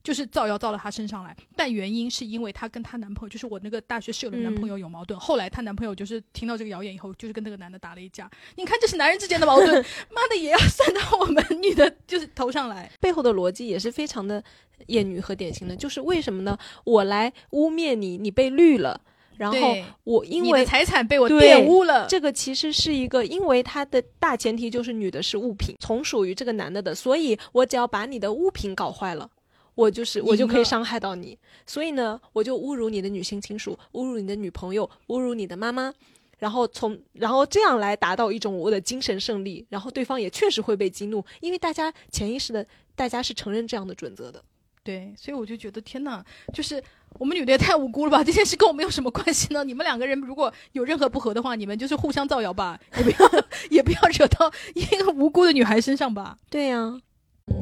就是造谣造到她身上来，但原因是因为她跟她男朋友，就是我那个大学室友的男朋友有矛盾。后来她男朋友就是听到这个谣言以后，就是跟那个男的打了一架。你看，这是男人之间的矛盾，妈的也要算到我们女的就是头上来。背后的逻辑也是非常的厌女和典型的，就是为什么呢？我来污蔑你，你被绿了，然后我因为财产被我玷污了，这个其实是一个，因为它的大前提就是女的是物品，从属于这个男的的，所以我只要把你的物品搞坏了。我就是我就可以伤害到你，所以呢，我就侮辱你的女性亲属，侮辱你的女朋友，侮辱你的妈妈，然后从然后这样来达到一种我的精神胜利，然后对方也确实会被激怒，因为大家潜意识的大家是承认这样的准则的。对，所以我就觉得天哪，就是我们女的也太无辜了吧？这件事跟我们有什么关系呢？你们两个人如果有任何不和的话，你们就是互相造谣吧，也不要也不要惹到一个无辜的女孩身上吧。对呀、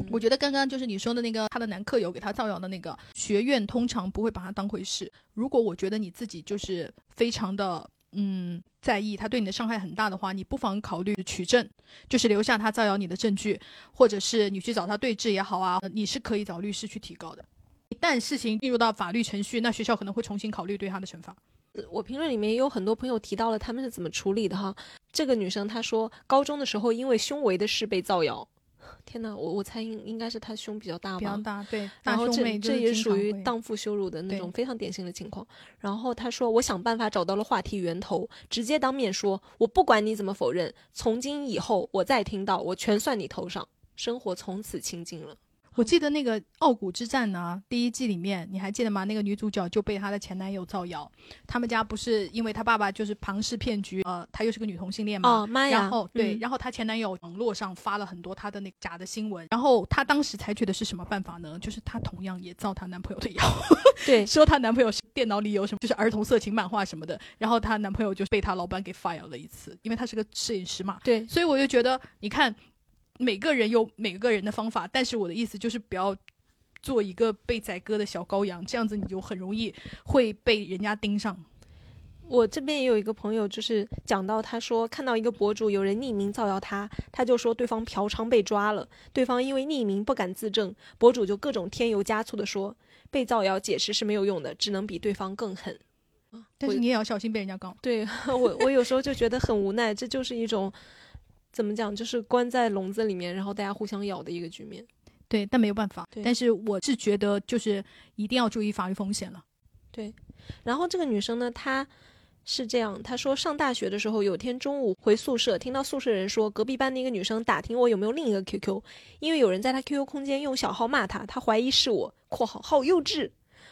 我觉得刚刚就是你说的那个，她的男客友给她造谣的那个，学院通常不会把她当回事。如果我觉得你自己就是非常的嗯在意，他对你的伤害很大的话，你不妨考虑取证，就是留下他造谣你的证据，或者是你去找他对质也好啊，你是可以找律师去提高的。一旦事情进入到法律程序，那学校可能会重新考虑对他的惩罚。我评论里面也有很多朋友提到了他们是怎么处理的哈。这个女生她说，高中的时候因为胸围的事被造谣。天呐，我我猜应应该是他胸比较大吧，比较大，对，然后这这也属于荡妇羞辱的那种非常典型的情况。然后他说，我想办法找到了话题源头，直接当面说，我不管你怎么否认，从今以后我再听到，我全算你头上，生活从此清静了。我记得那个《傲骨之战》呢，第一季里面你还记得吗？那个女主角就被她的前男友造谣，他们家不是因为她爸爸就是庞氏骗局，呃，她又是个女同性恋嘛。哦妈呀！然后对，嗯然后她前男友网络上发了很多她的那个假的新闻，然后她当时采取的是什么办法呢？就是她同样也造她男朋友的谣，对说她男朋友是电脑里有什么就是儿童色情漫画什么的，然后她男朋友就被她老板给 fire 了一次，因为他是个摄影师嘛，对所以我就觉得，你看，每个人有每个人的方法，但是我的意思就是不要做一个被宰割的小羔羊，这样子你就很容易会被人家盯上。我这边也有一个朋友，就是讲到他说看到一个博主有人匿名造谣他，他就说对方嫖娼被抓了，对方因为匿名不敢自证，博主就各种添油加醋的说被造谣解释是没有用的，只能比对方更狠。但是你也要小心被人家告。对 我，我有时候就觉得很无奈，这就是一种怎么讲，就是关在笼子里面，然后大家互相咬的一个局面。对，但没有办法对。但是我是觉得，就是一定要注意法律风险了。对然后这个女生呢，她是这样，她说上大学的时候，有天中午回宿舍，听到宿舍人说隔壁班的一个女生打听我有没有另一个 QQ，因为有人在她 QQ 空间用小号骂她，她怀疑是我（括号好幼稚）。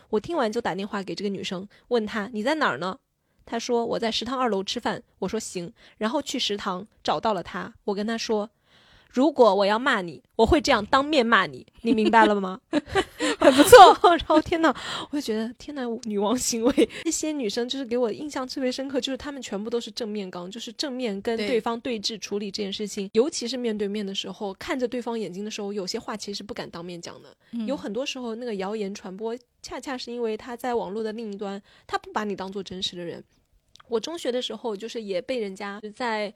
我听完就打电话给这个女生，问她你在哪儿呢？她说我在食堂二楼吃饭。我说行，然后去食堂找到了他，我跟他说。如果我要骂你，我会这样当面骂你，你明白了吗？很不错。然后天呐，我就觉得天呐，女王行为，这些女生就是给我印象特别深刻，就是她们全部都是正面刚，就是正面跟对对方对峙处理这件事情，尤其是面对面的时候，看着对方眼睛的时候，有些话其实不敢当面讲的。嗯有很多时候，那个谣言传播，恰恰是因为他在网络的另一端，他不把你当做真实的人。我中学的时候，就是也被人家在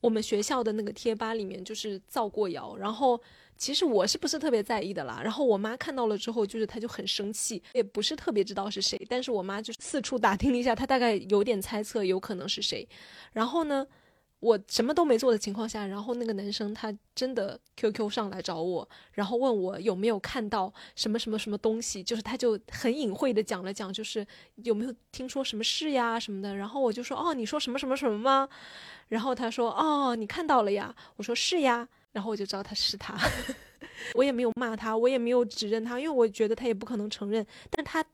我们学校的那个贴吧里面就是造过谣，然后其实我是不是特别在意的啦？然后我妈看到了之后，就是她就很生气，也不是特别知道是谁，但是我妈就四处打听了一下，她大概有点猜测有可能是谁。然后呢，我什么都没做的情况下，然后那个男生他真的 QQ 上来找我，然后问我有没有看到什么什么什么东西，就是他就很隐晦的讲了讲，就是有没有听说什么事呀什么的。然后我就说哦，你说什么什么什么吗？然后他说哦，你看到了呀？我说是呀。然后我就知道他是他，我也没有骂他，我也没有指认他，因为我觉得他也不可能承认。但他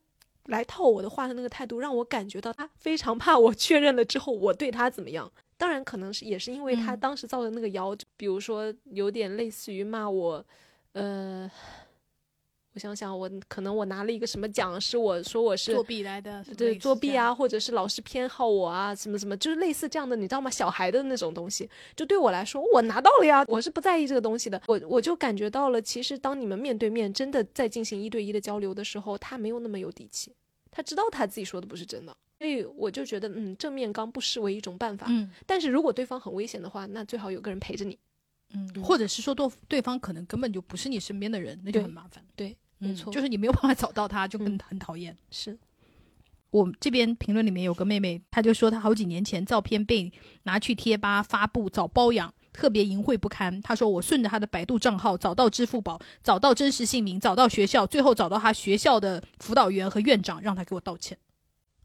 来套我的话的那个态度，让我感觉到他非常怕我确认了之后我对他怎么样。当然，可能是也是因为他嗯当时造的那个谣，比如说有点类似于骂我，呃，我想想，我可能我拿了一个什么奖，是我说我是作弊来的，对。作弊啊，或者是老师偏好我啊，什么什么，就是类似这样的，你知道吗？小孩的那种东西，就对我来说，我拿到了呀，我是不在意这个东西的。我我就感觉到了，其实当你们面对面真的在进行一对一的交流的时候，他没有那么有底气，他知道他自己说的不是真的。所以我就觉得，嗯，正面刚不失为一种办法。嗯但是如果对方很危险的话，那最好有个人陪着你。嗯，嗯或者是说对对方可能根本就不是你身边的人，那就很麻烦。对，嗯没错就是你没有办法找到他，就更嗯很讨厌。是，我这边评论里面有个妹妹，她就说她好几年前照片被拿去贴吧发布找包养，特别淫秽不堪。她说我顺着她的百度账号找到支付宝，找到真实姓名，找到学校，最后找到她学校的辅导员和院长，让他给我道歉，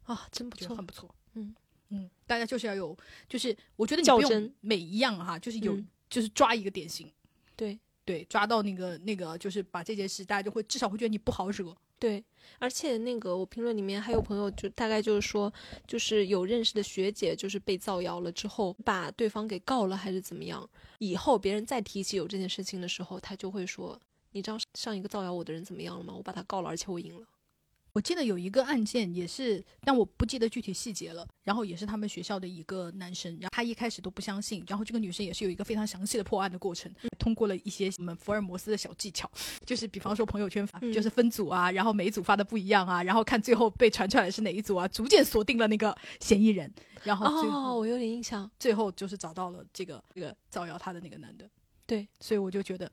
啊，真不错很。不错。嗯嗯，大家就是要有，就是我觉得你不用每一样哈，就是有、嗯就是抓一个典型，对对，抓到那个那个，就是把这件事，大家就会至少会觉得你不好惹。对，而且那个我评论里面还有朋友就大概就是说，就是有认识的学姐就是被造谣了之后，把对方给告了还是怎么样，以后别人再提起有这件事情的时候，他就会说，你知道上一个造谣我的人怎么样了吗？我把他告了，而且我赢了。我记得有一个案件也是，但我不记得具体细节了。然后也是他们学校的一个男生，然后他一开始都不相信，然后这个女生也是有一个非常详细的破案的过程，通过了一些我们福尔摩斯的小技巧，就是比方说朋友圈发，嗯就是分组啊，然后每一组发的不一样啊，然后看最后被传出来的是哪一组啊，逐渐锁定了那个嫌疑人，然后、哦，我有点印象。最后就是找到了这个这个造谣他的那个男的。对，所以我就觉得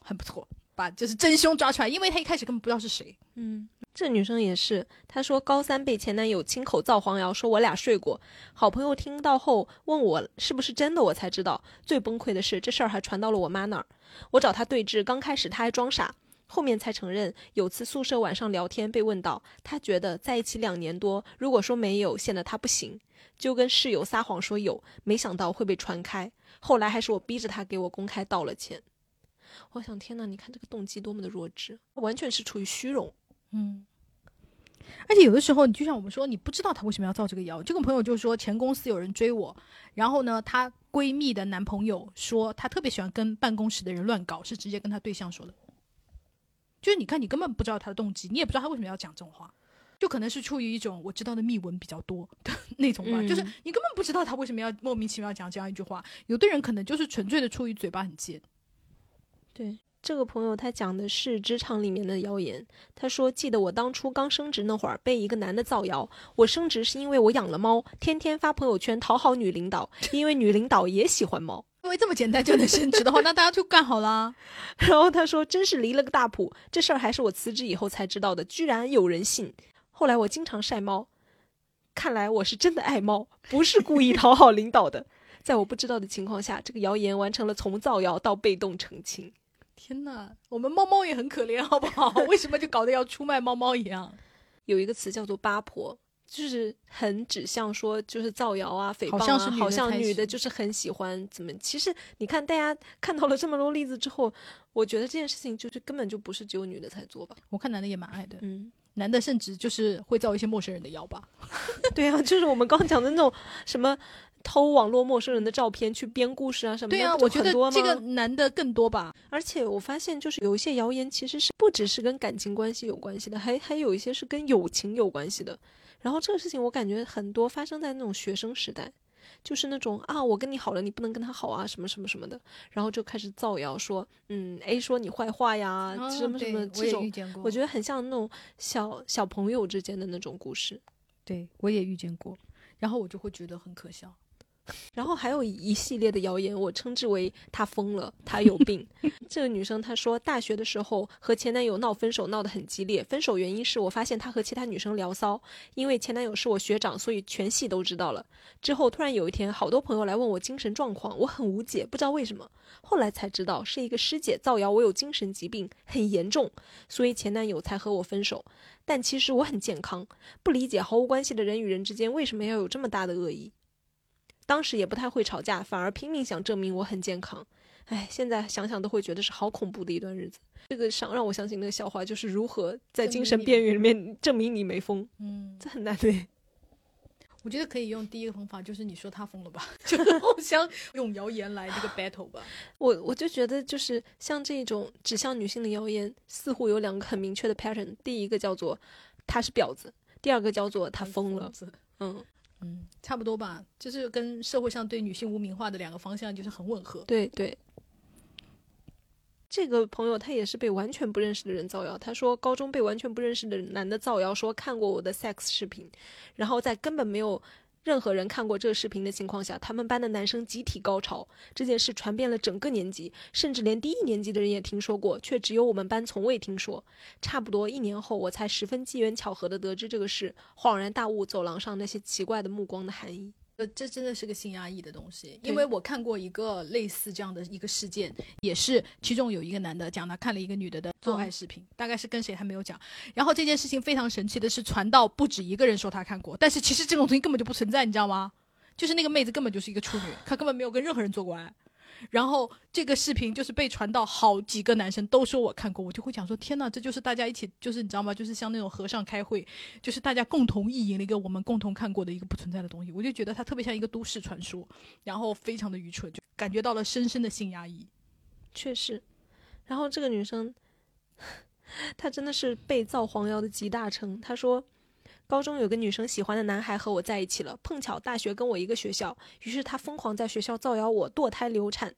很不错。把就是真凶抓出来，因为他一开始根本不知道是谁。嗯，这女生也是，她说高三被前男友亲口造黄谣，说我俩睡过。好朋友听到后问我是不是真的，我才知道。最崩溃的是，这事儿还传到了我妈那儿。我找她对质，刚开始她还装傻，后面才承认。有次宿舍晚上聊天被问到，她觉得在一起两年多，如果说没有，显得她不行，就跟室友撒谎说有，没想到会被传开。后来还是我逼着她给我公开道了歉。我想，天哪！你看这个动机多么的弱智，完全是出于虚荣。嗯，而且有的时候，你就像我们说，你不知道他为什么要造这个谣。这个朋友就说，前公司有人追我，然后呢，她闺蜜的男朋友说他特别喜欢跟办公室的人乱搞，是直接跟她对象说的。就是你看，你根本不知道他的动机，你也不知道他为什么要讲这种话，就可能是出于一种我知道的秘闻比较多的那种吧。就是你根本不知道他为什么要莫名其妙讲这样一句话。有的人可能就是纯粹的出于嘴巴很贱。对这个朋友，他讲的是职场里面的谣言。他说：“记得我当初刚升职那会儿，被一个男的造谣，我升职是因为我养了猫，天天发朋友圈讨好女领导，因为女领导也喜欢猫。因为这么简单就能升职的话，那大家就干好啦。然后他说：“真是离了个大谱，这事儿还是我辞职以后才知道的，居然有人信。后来我经常晒猫，看来我是真的爱猫，不是故意讨好领导的。在我不知道的情况下，这个谣言完成了从造谣到被动澄清。”天呐，我们猫猫也很可怜，好不好？为什么就搞得要出卖猫猫一样？有一个词叫做“八婆”，就是很指向说，就是造谣啊、诽谤啊，好像女的就是很喜欢怎么。其实你看，大家看到了这么多例子之后，我觉得这件事情就是根本就不是只有女的才做吧。我看男的也蛮爱的，嗯，男的甚至就是会造一些陌生人的谣吧。对啊，就是我们刚讲的那种什么。偷网络陌生人的照片去编故事啊什么的，对啊，我觉得这个男的更多吧。而且我发现，就是有一些谣言其实是不只是跟感情关系有关系的，还还有一些是跟友情有关系的。然后这个事情我感觉很多发生在那种学生时代，就是那种啊，我跟你好了，你不能跟他好啊，什么什么什么的，然后就开始造谣说，嗯，A 说你坏话呀，什么什么这种，我觉得很像那种小小朋友之间的那种故事。对我也遇见过，然后我就会觉得很可笑。然后还有一系列的谣言，我称之为“她疯了，她有病 ”。这个女生她说，大学的时候和前男友闹分手，闹得很激烈。分手原因是我发现她和其他女生聊骚，因为前男友是我学长，所以全系都知道了。之后突然有一天，好多朋友来问我精神状况，我很无解，不知道为什么。后来才知道是一个师姐造谣我有精神疾病，很严重，所以前男友才和我分手。但其实我很健康，不理解毫无关系的人与人之间为什么要有这么大的恶意。当时也不太会吵架，反而拼命想证明我很健康。哎，现在想想都会觉得是好恐怖的一段日子。这个想让我想起那个笑话，就是如何在精神边缘里面证明你没疯。嗯，这很难对。我觉得可以用第一个方法，就是你说他疯了吧，就互相用谣言来这个 battle 吧。我我就觉得，就是像这种指向女性的谣言，似乎有两个很明确的 pattern。第一个叫做他是婊子，第二个叫做他疯了。嗯。嗯，差不多吧，就是跟社会上对女性污名化的两个方向就是很吻合。对对，这个朋友他也是被完全不认识的人造谣，他说高中被完全不认识的男的造谣说看过我的 sex 视频，然后在根本没有。任何人看过这个视频的情况下，他们班的男生集体高潮，这件事传遍了整个年级，甚至连低一年级的人也听说过，却只有我们班从未听说。差不多一年后，我才十分机缘巧合地得知这个事，恍然大悟走廊上那些奇怪的目光的含义。呃，这真的是个性压抑的东西，因为我看过一个类似这样的一个事件，也是其中有一个男的讲他看了一个女的的做爱视频，大概是跟谁还没有讲。然后这件事情非常神奇的是，传到不止一个人说他看过，但是其实这种东西根本就不存在，你知道吗？就是那个妹子根本就是一个处女，她根本没有跟任何人做过爱。然后这个视频就是被传到好几个男生都说我看过，我就会讲说天哪，这就是大家一起，就是你知道吗？就是像那种和尚开会，就是大家共同意淫了一个我们共同看过的一个不存在的东西。我就觉得它特别像一个都市传说，然后非常的愚蠢，就感觉到了深深的性压抑。确实，然后这个女生，她真的是被造黄谣的集大成。她说。高中有个女生喜欢的男孩和我在一起了，碰巧大学跟我一个学校，于是他疯狂在学校造谣我堕胎流产。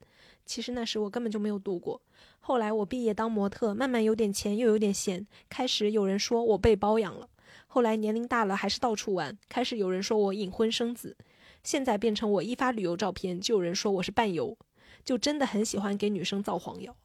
其实那时我根本就没有读过。后来我毕业当模特，慢慢有点钱又有点闲，开始有人说我被包养了。后来年龄大了还是到处玩，开始有人说我隐婚生子。现在变成我一发旅游照片就有人说我是伴游，就真的很喜欢给女生造黄谣。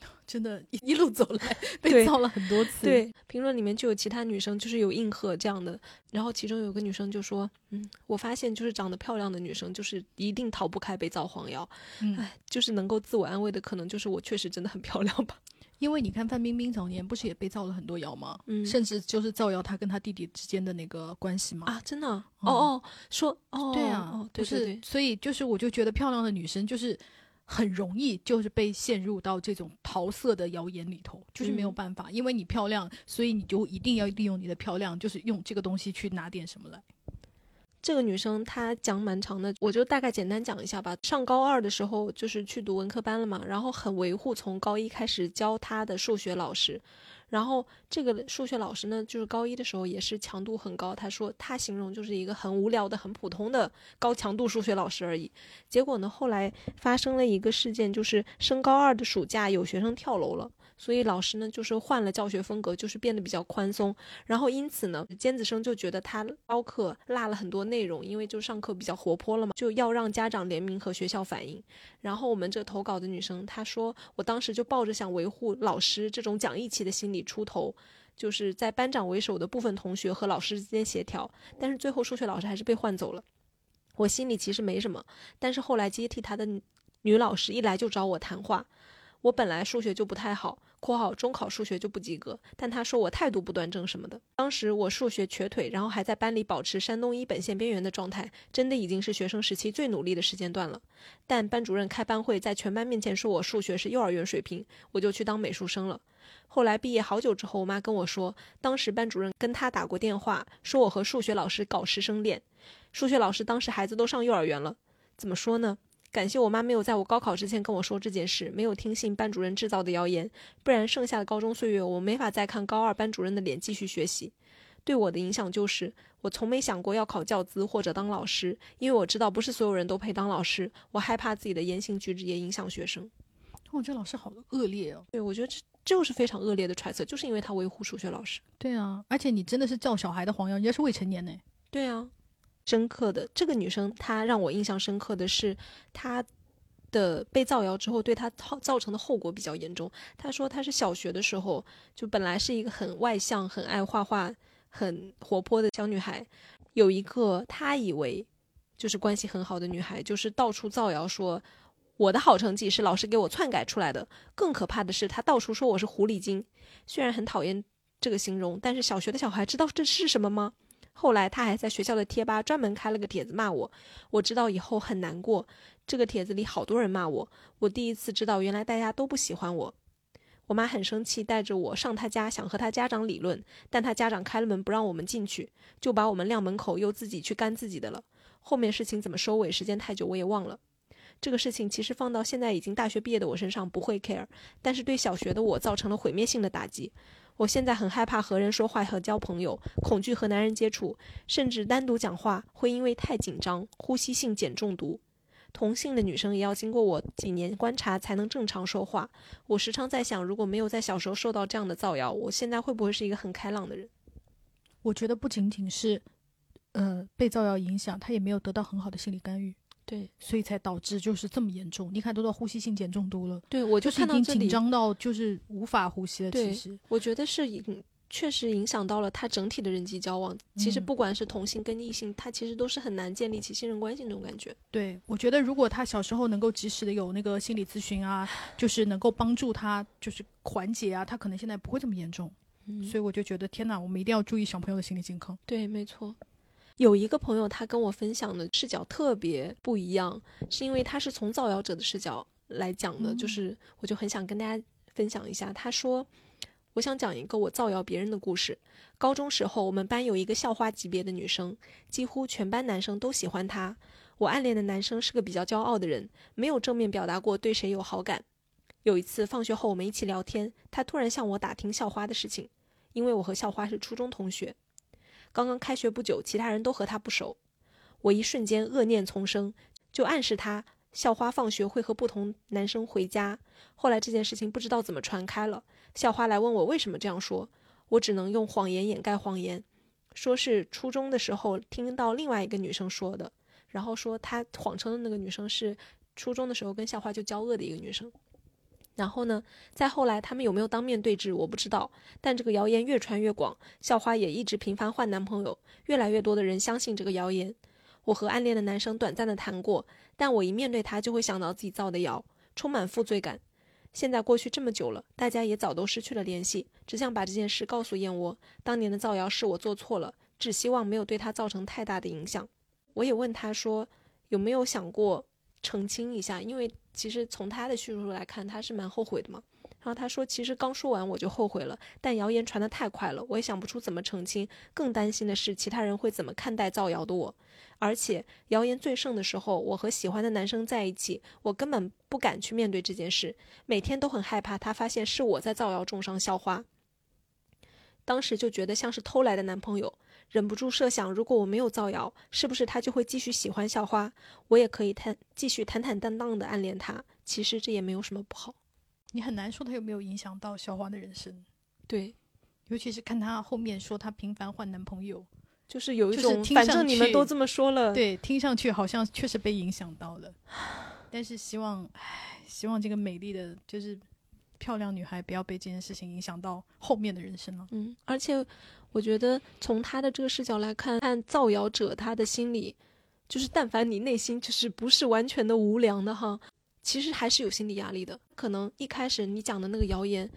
真的，一一路走来 被造了很多次。，对，评论里面就有其他女生就是有应和这样的，然后其中有个女生就说，嗯，我发现就是长得漂亮的女生就是一定逃不开被造黄谣，嗯，哎，就是能够自我安慰的，可能就是我确实真的很漂亮吧。因为你看范冰冰早年不是也被造了很多谣吗？嗯甚至就是造谣她跟她弟弟之间的那个关系吗。啊，真的啊，嗯哦哦，说哦，对啊，对对对，所以就是我就觉得漂亮的女生就是很容易就是被陷入到这种桃色的谣言里头，就是没有嗯办法，因为你漂亮，所以你就一定要利用你的漂亮，就是用这个东西去拿点什么来。这个女生她讲蛮长的，我就大概简单讲一下吧。上高二的时候就是去读文科班了嘛，然后很维护从高一开始教她的数学老师，然后这个数学老师呢，就是高一的时候也是强度很高，他说他形容就是一个很无聊的、很普通的高强度数学老师而已。结果呢，后来发生了一个事件，就是升高二的暑假有学生跳楼了。所以老师呢，就是换了教学风格，就是变得比较宽松。然后因此呢，尖子生就觉得他教课落了很多内容，因为就上课比较活泼了嘛，就要让家长联名和学校反映。然后我们这投稿的女生她说，我当时就抱着想维护老师这种讲义气的心理出头。就是在班长为首的部分同学和老师之间协调，但是最后数学老师还是被换走了。我心里其实没什么，但是后来接替他的女老师一来就找我谈话。我本来数学就不太好（括号中考数学就不及格），但他说我态度不端正什么的。当时我数学瘸腿，然后还在班里保持山东一本线边缘的状态，真的已经是学生时期最努力的时间段了。但班主任开班会，在全班面前说我数学是幼儿园水平，我就去当美术生了。后来毕业好久之后，我妈跟我说，当时班主任跟她打过电话，说我和数学老师搞师生恋。数学老师当时孩子都上幼儿园了，怎么说呢？感谢我妈没有在我高考之前跟我说这件事，没有听信班主任制造的谣言，不然剩下的高中岁月我没法再看高二班主任的脸继续学习。对我的影响就是，我从没想过要考教资或者当老师，因为我知道不是所有人都配当老师，我害怕自己的言行举止也影响学生。哦，这老师好恶劣哦。对，我觉得这这就是非常恶劣的揣测，就是因为他维护数学老师。对啊，而且你真的是造小孩的黄谣，人家是未成年呢。对啊，深刻的这个女生，她让我印象深刻的是她的被造谣之后，对她造造成的后果比较严重。她说她是小学的时候就本来是一个很外向、很爱画画、很活泼的小女孩，有一个她以为就是关系很好的女孩，就是到处造谣说。我的好成绩是老师给我篡改出来的。更可怕的是，她到处说我是狐狸精。虽然很讨厌这个形容，但是小学的小孩知道这是什么吗？后来他还在学校的贴吧专门开了个帖子骂我，我知道以后很难过。这个帖子里好多人骂我，我第一次知道原来大家都不喜欢我。我妈很生气，带着我上她家，想和她家长理论，但她家长开了门不让我们进去，就把我们晾门口，又自己去干自己的了。后面事情怎么收尾，时间太久我也忘了。这个事情其实放到现在已经大学毕业的我身上不会 care，但是对小学的我造成了毁灭性的打击。我现在很害怕和人说话和交朋友，恐惧和男人接触，甚至单独讲话会因为太紧张，呼吸性碱中毒。同性的女生也要经过我几年观察才能正常说话。我时常在想，如果没有在小时候受到这样的造谣，我现在会不会是一个很开朗的人？我觉得不仅仅是，呃，被造谣影响，他也没有得到很好的心理干预，对，所以才导致就是这么严重。你看，都到呼吸性碱中毒了，对我就就是看到紧，张到就是无法呼吸了。其实，我觉得是影确实影响到了他整体的人际交往。其实嗯不管是同性跟异性，他其实都是很难建立起信任关系那种感觉。对我觉得，如果他小时候能够及时的有那个心理咨询啊，就是能够帮助他就是缓解啊，他可能现在不会这么严重。嗯所以我就觉得，天哪，我们一定要注意小朋友的心理健康。对，没错。有一个朋友，他跟我分享的视角特别不一样，是因为他是从造谣者的视角来讲的，就嗯是我就很想跟大家分享一下。他说，我想讲一个我造谣别人的故事。高中时候，我们班有一个校花级别的女生，几乎全班男生都喜欢她。我暗恋的男生是个比较骄傲的人，没有正面表达过对谁有好感。有一次放学后，我们一起聊天，他突然向我打听校花的事情，因为我和校花是初中同学。刚刚开学不久，其他人都和他不熟。我一瞬间恶念丛生，就暗示他校花放学会和不同男生回家。后来这件事情不知道怎么传开了，校花来问我为什么这样说，我只能用谎言掩盖谎言，说是初中的时候听到另外一个女生说的，然后说他谎称的那个女生是初中的时候跟校花就交恶的一个女生。然后呢，再后来他们有没有当面对质，我不知道。但这个谣言越传越广，校花也一直频繁换男朋友，越来越多的人相信这个谣言。我和暗恋的男生短暂的谈过，但我一面对他就会想到自己造的谣，充满负罪感。现在过去这么久了，大家也早都失去了联系，只想把这件事告诉燕窝。当年的造谣是我做错了，只希望没有对他造成太大的影响。我也问他说，有没有想过澄清一下？因为其实从他的叙述来看，他是蛮后悔的嘛。然后他说，其实刚说完我就后悔了，但谣言传得太快了，我也想不出怎么澄清。更担心的是其他人会怎么看待造谣的我。而且谣言最盛的时候，我和喜欢的男生在一起，我根本不敢去面对这件事，每天都很害怕他发现是我在造谣，重伤校花。当时就觉得像是偷来的男朋友。忍不住设想，如果我没有造谣，是不是他就会继续喜欢校花？我也可以坦继续坦坦荡荡的暗恋他。其实这也没有什么不好。你很难说他有没有影响到校花的人生。对，尤其是看他后面说他频繁换男朋友，就是有一种反正你们都这么说了，对，听上去好像确实被影响到了。但是希望，唉，希望这个美丽的就是漂亮女孩不要被这件事情影响到后面的人生了。嗯，而且。我觉得从他的这个视角来看，看造谣者他的心理，就是但凡你内心就是不是完全的无良的哈，其实还是有心理压力的。可能一开始你讲的那个谣言，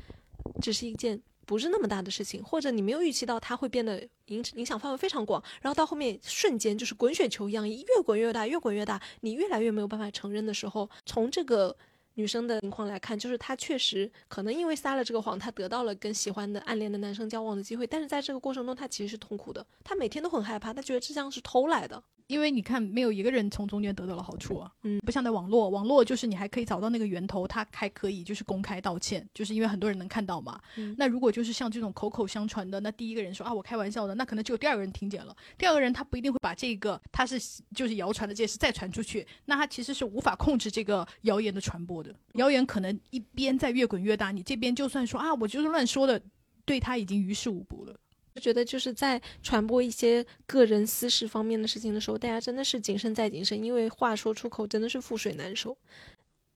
只是一件不是那么大的事情，或者你没有预期到它会变得影影响范围非常广，然后到后面瞬间就是滚雪球一样，越滚越大，越滚越大，你越来越没有办法承认的时候，从这个。女生的情况来看，就是她确实可能因为撒了这个谎，她得到了跟喜欢的、暗恋的男生交往的机会，但是在这个过程中，她其实是痛苦的，她每天都很害怕，她觉得这像是偷来的。因为你看，没有一个人从中间得到了好处啊。嗯，不像在网络，网络就是你还可以找到那个源头，他还可以就是公开道歉，就是因为很多人能看到嘛。嗯，那如果就是像这种口口相传的，那第一个人说啊我开玩笑的，那可能只有第二个人听见了，第二个人他不一定会把这个他是就是谣传的这件事再传出去，那他其实是无法控制这个谣言的传播的。谣言可能一边在越滚越大，你这边就算说啊我就是乱说的，对他已经于事无补了。觉得就是在传播一些个人私事方面的事情的时候，大家真的是谨慎再谨慎，因为话说出口真的是覆水难收。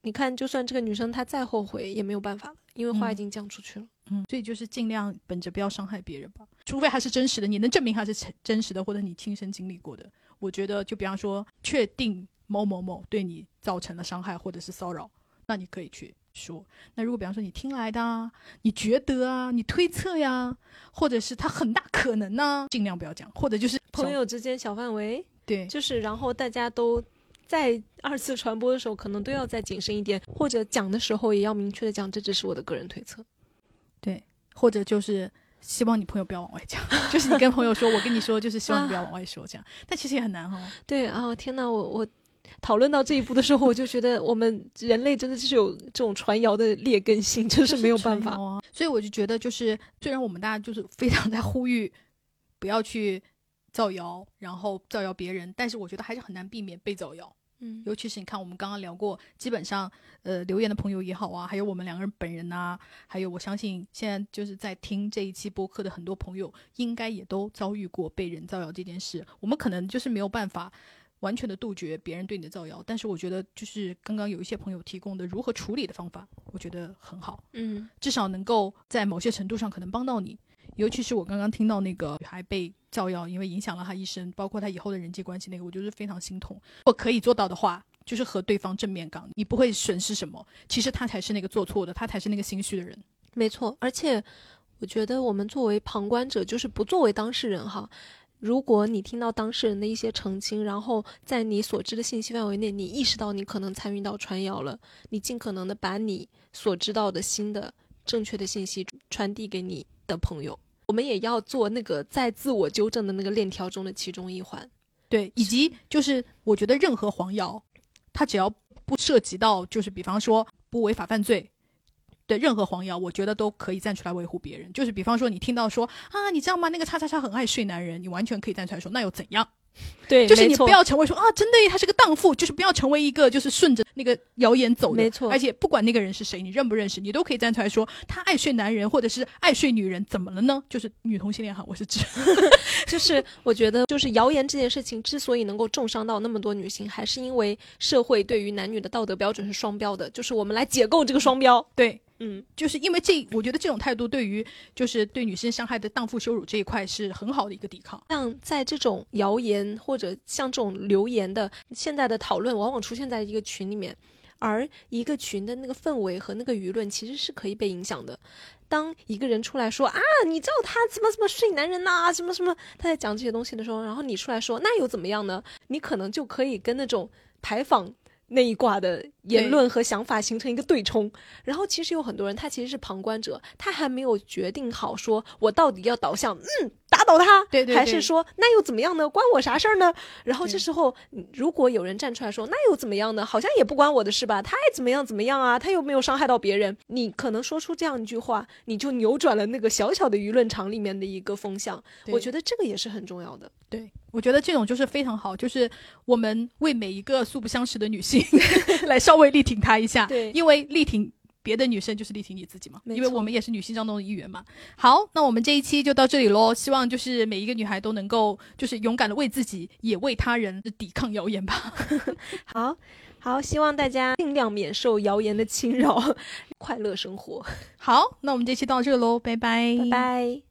你看，就算这个女生她再后悔也没有办法了，因为话已经讲出去了。嗯，所以就是尽量本着不要伤害别人吧，除非还是真实的，你能证明还是真实的，或者你亲身经历过的。我觉得，就比方说，确定某某某对你造成了伤害或者是骚扰，那你可以去。说，那如果比方说你听来的，你觉得啊，你推测呀，或者是他很大可能呢，尽量不要讲，或者就是朋友之间小范围，对，就是然后大家都在 二次传播的时候，可能都要再谨慎一点，或者讲的时候也要明确的讲，这只是我的个人推测，对，或者就是希望你朋友不要往外讲，就是你跟朋友说，我跟你说，就是希望你不要往外说这样，但其实也很难哈。对啊，天哪，我我。讨论到这一步的时候，我就觉得我们人类真的就是有这种传谣的劣根性，真是没有办法。所以我就觉得，就是虽然我们大家就是非常在呼吁不要去造谣，然后造谣别人，但是我觉得还是很难避免被造谣。嗯，尤其是你看，我们刚刚聊过，基本上呃留言的朋友也好啊，还有我们两个人本人呐，还有我相信现在就是在听这一期播客的很多朋友，应该也都遭遇过被人造谣这件事。我们可能就是没有办法。完全的杜绝别人对你的造谣，但是我觉得就是刚刚有一些朋友提供的如何处理的方法，我觉得很好，嗯，至少能够在某些程度上可能帮到你。尤其是我刚刚听到那个女孩被造谣，因为影响了她一生，包括她以后的人际关系，那个我就是非常心痛。如果可以做到的话，就是和对方正面刚，你不会损失什么。其实他才是那个做错的，他才是那个心虚的人。没错，而且我觉得我们作为旁观者，就是不作为当事人哈。如果你听到当事人的一些澄清，然后在你所知的信息范围内，你意识到你可能参与到传谣了，你尽可能的把你所知道的新的正确的信息传递给你的朋友。我们也要做那个在自我纠正的那个链条中的其中一环。对，以及就是我觉得任何黄谣，它只要不涉及到，就是比方说不违法犯罪。的任何黄谣，我觉得都可以站出来维护别人。就是比方说，你听到说啊，你知道吗？那个叉叉叉很爱睡男人，你完全可以站出来说，那又怎样？对，就是你不要成为说啊，真的他是个荡妇，就是不要成为一个就是顺着那个谣言走的。没错而且不管那个人是谁，你认不认识，你都可以站出来说他爱睡男人或者是爱睡女人，怎么了呢？就是女同性恋哈，我是指。就是我觉得，就是谣言这件事情之所以能够重伤到那么多女性，还是因为社会对于男女的道德标准是双标的。就是我们来解构这个双标。对，嗯，就是因为这，我觉得这种态度对于就是对女性伤害的荡妇羞辱这一块是很好的一个抵抗。像在这种谣言或者像这种留言的现在的讨论，往往出现在一个群里面，而一个群的那个氛围和那个舆论其实是可以被影响的。当一个人出来说啊，你知道他怎么怎么睡男人呐、什么什么，他在讲这些东西的时候，然后你出来说，那又怎么样呢？你可能就可以跟那种牌坊那一挂的言论和想法形成一个对冲。然后其实有很多人，他其实是旁观者，他还没有决定好，说我到底要导向嗯打倒他，对对对还是说那又怎么样呢？关我啥事儿呢？然后这时候，嗯如果有人站出来说那又怎么样呢？好像也不关我的事吧？他爱怎么样怎么样啊？他又没有伤害到别人。你可能说出这样一句话，你就扭转了那个小小的舆论场里面的一个风向。我觉得得这个也是很重要的。对，我觉得这种就是非常好，就是我们为每一个素不相识的女性 来稍微力挺她一下。对因为力挺。别的女生就是力挺你自己嘛，因为我们也是女性当中的一员嘛。好，那我们这一期就到这里喽。希望就是每一个女孩都能够就是勇敢的为自己，也为他人抵抗谣言吧。好。好，希望大家尽量免受谣言的侵扰，快乐生活。好，那我们这期到这喽，拜拜，拜拜。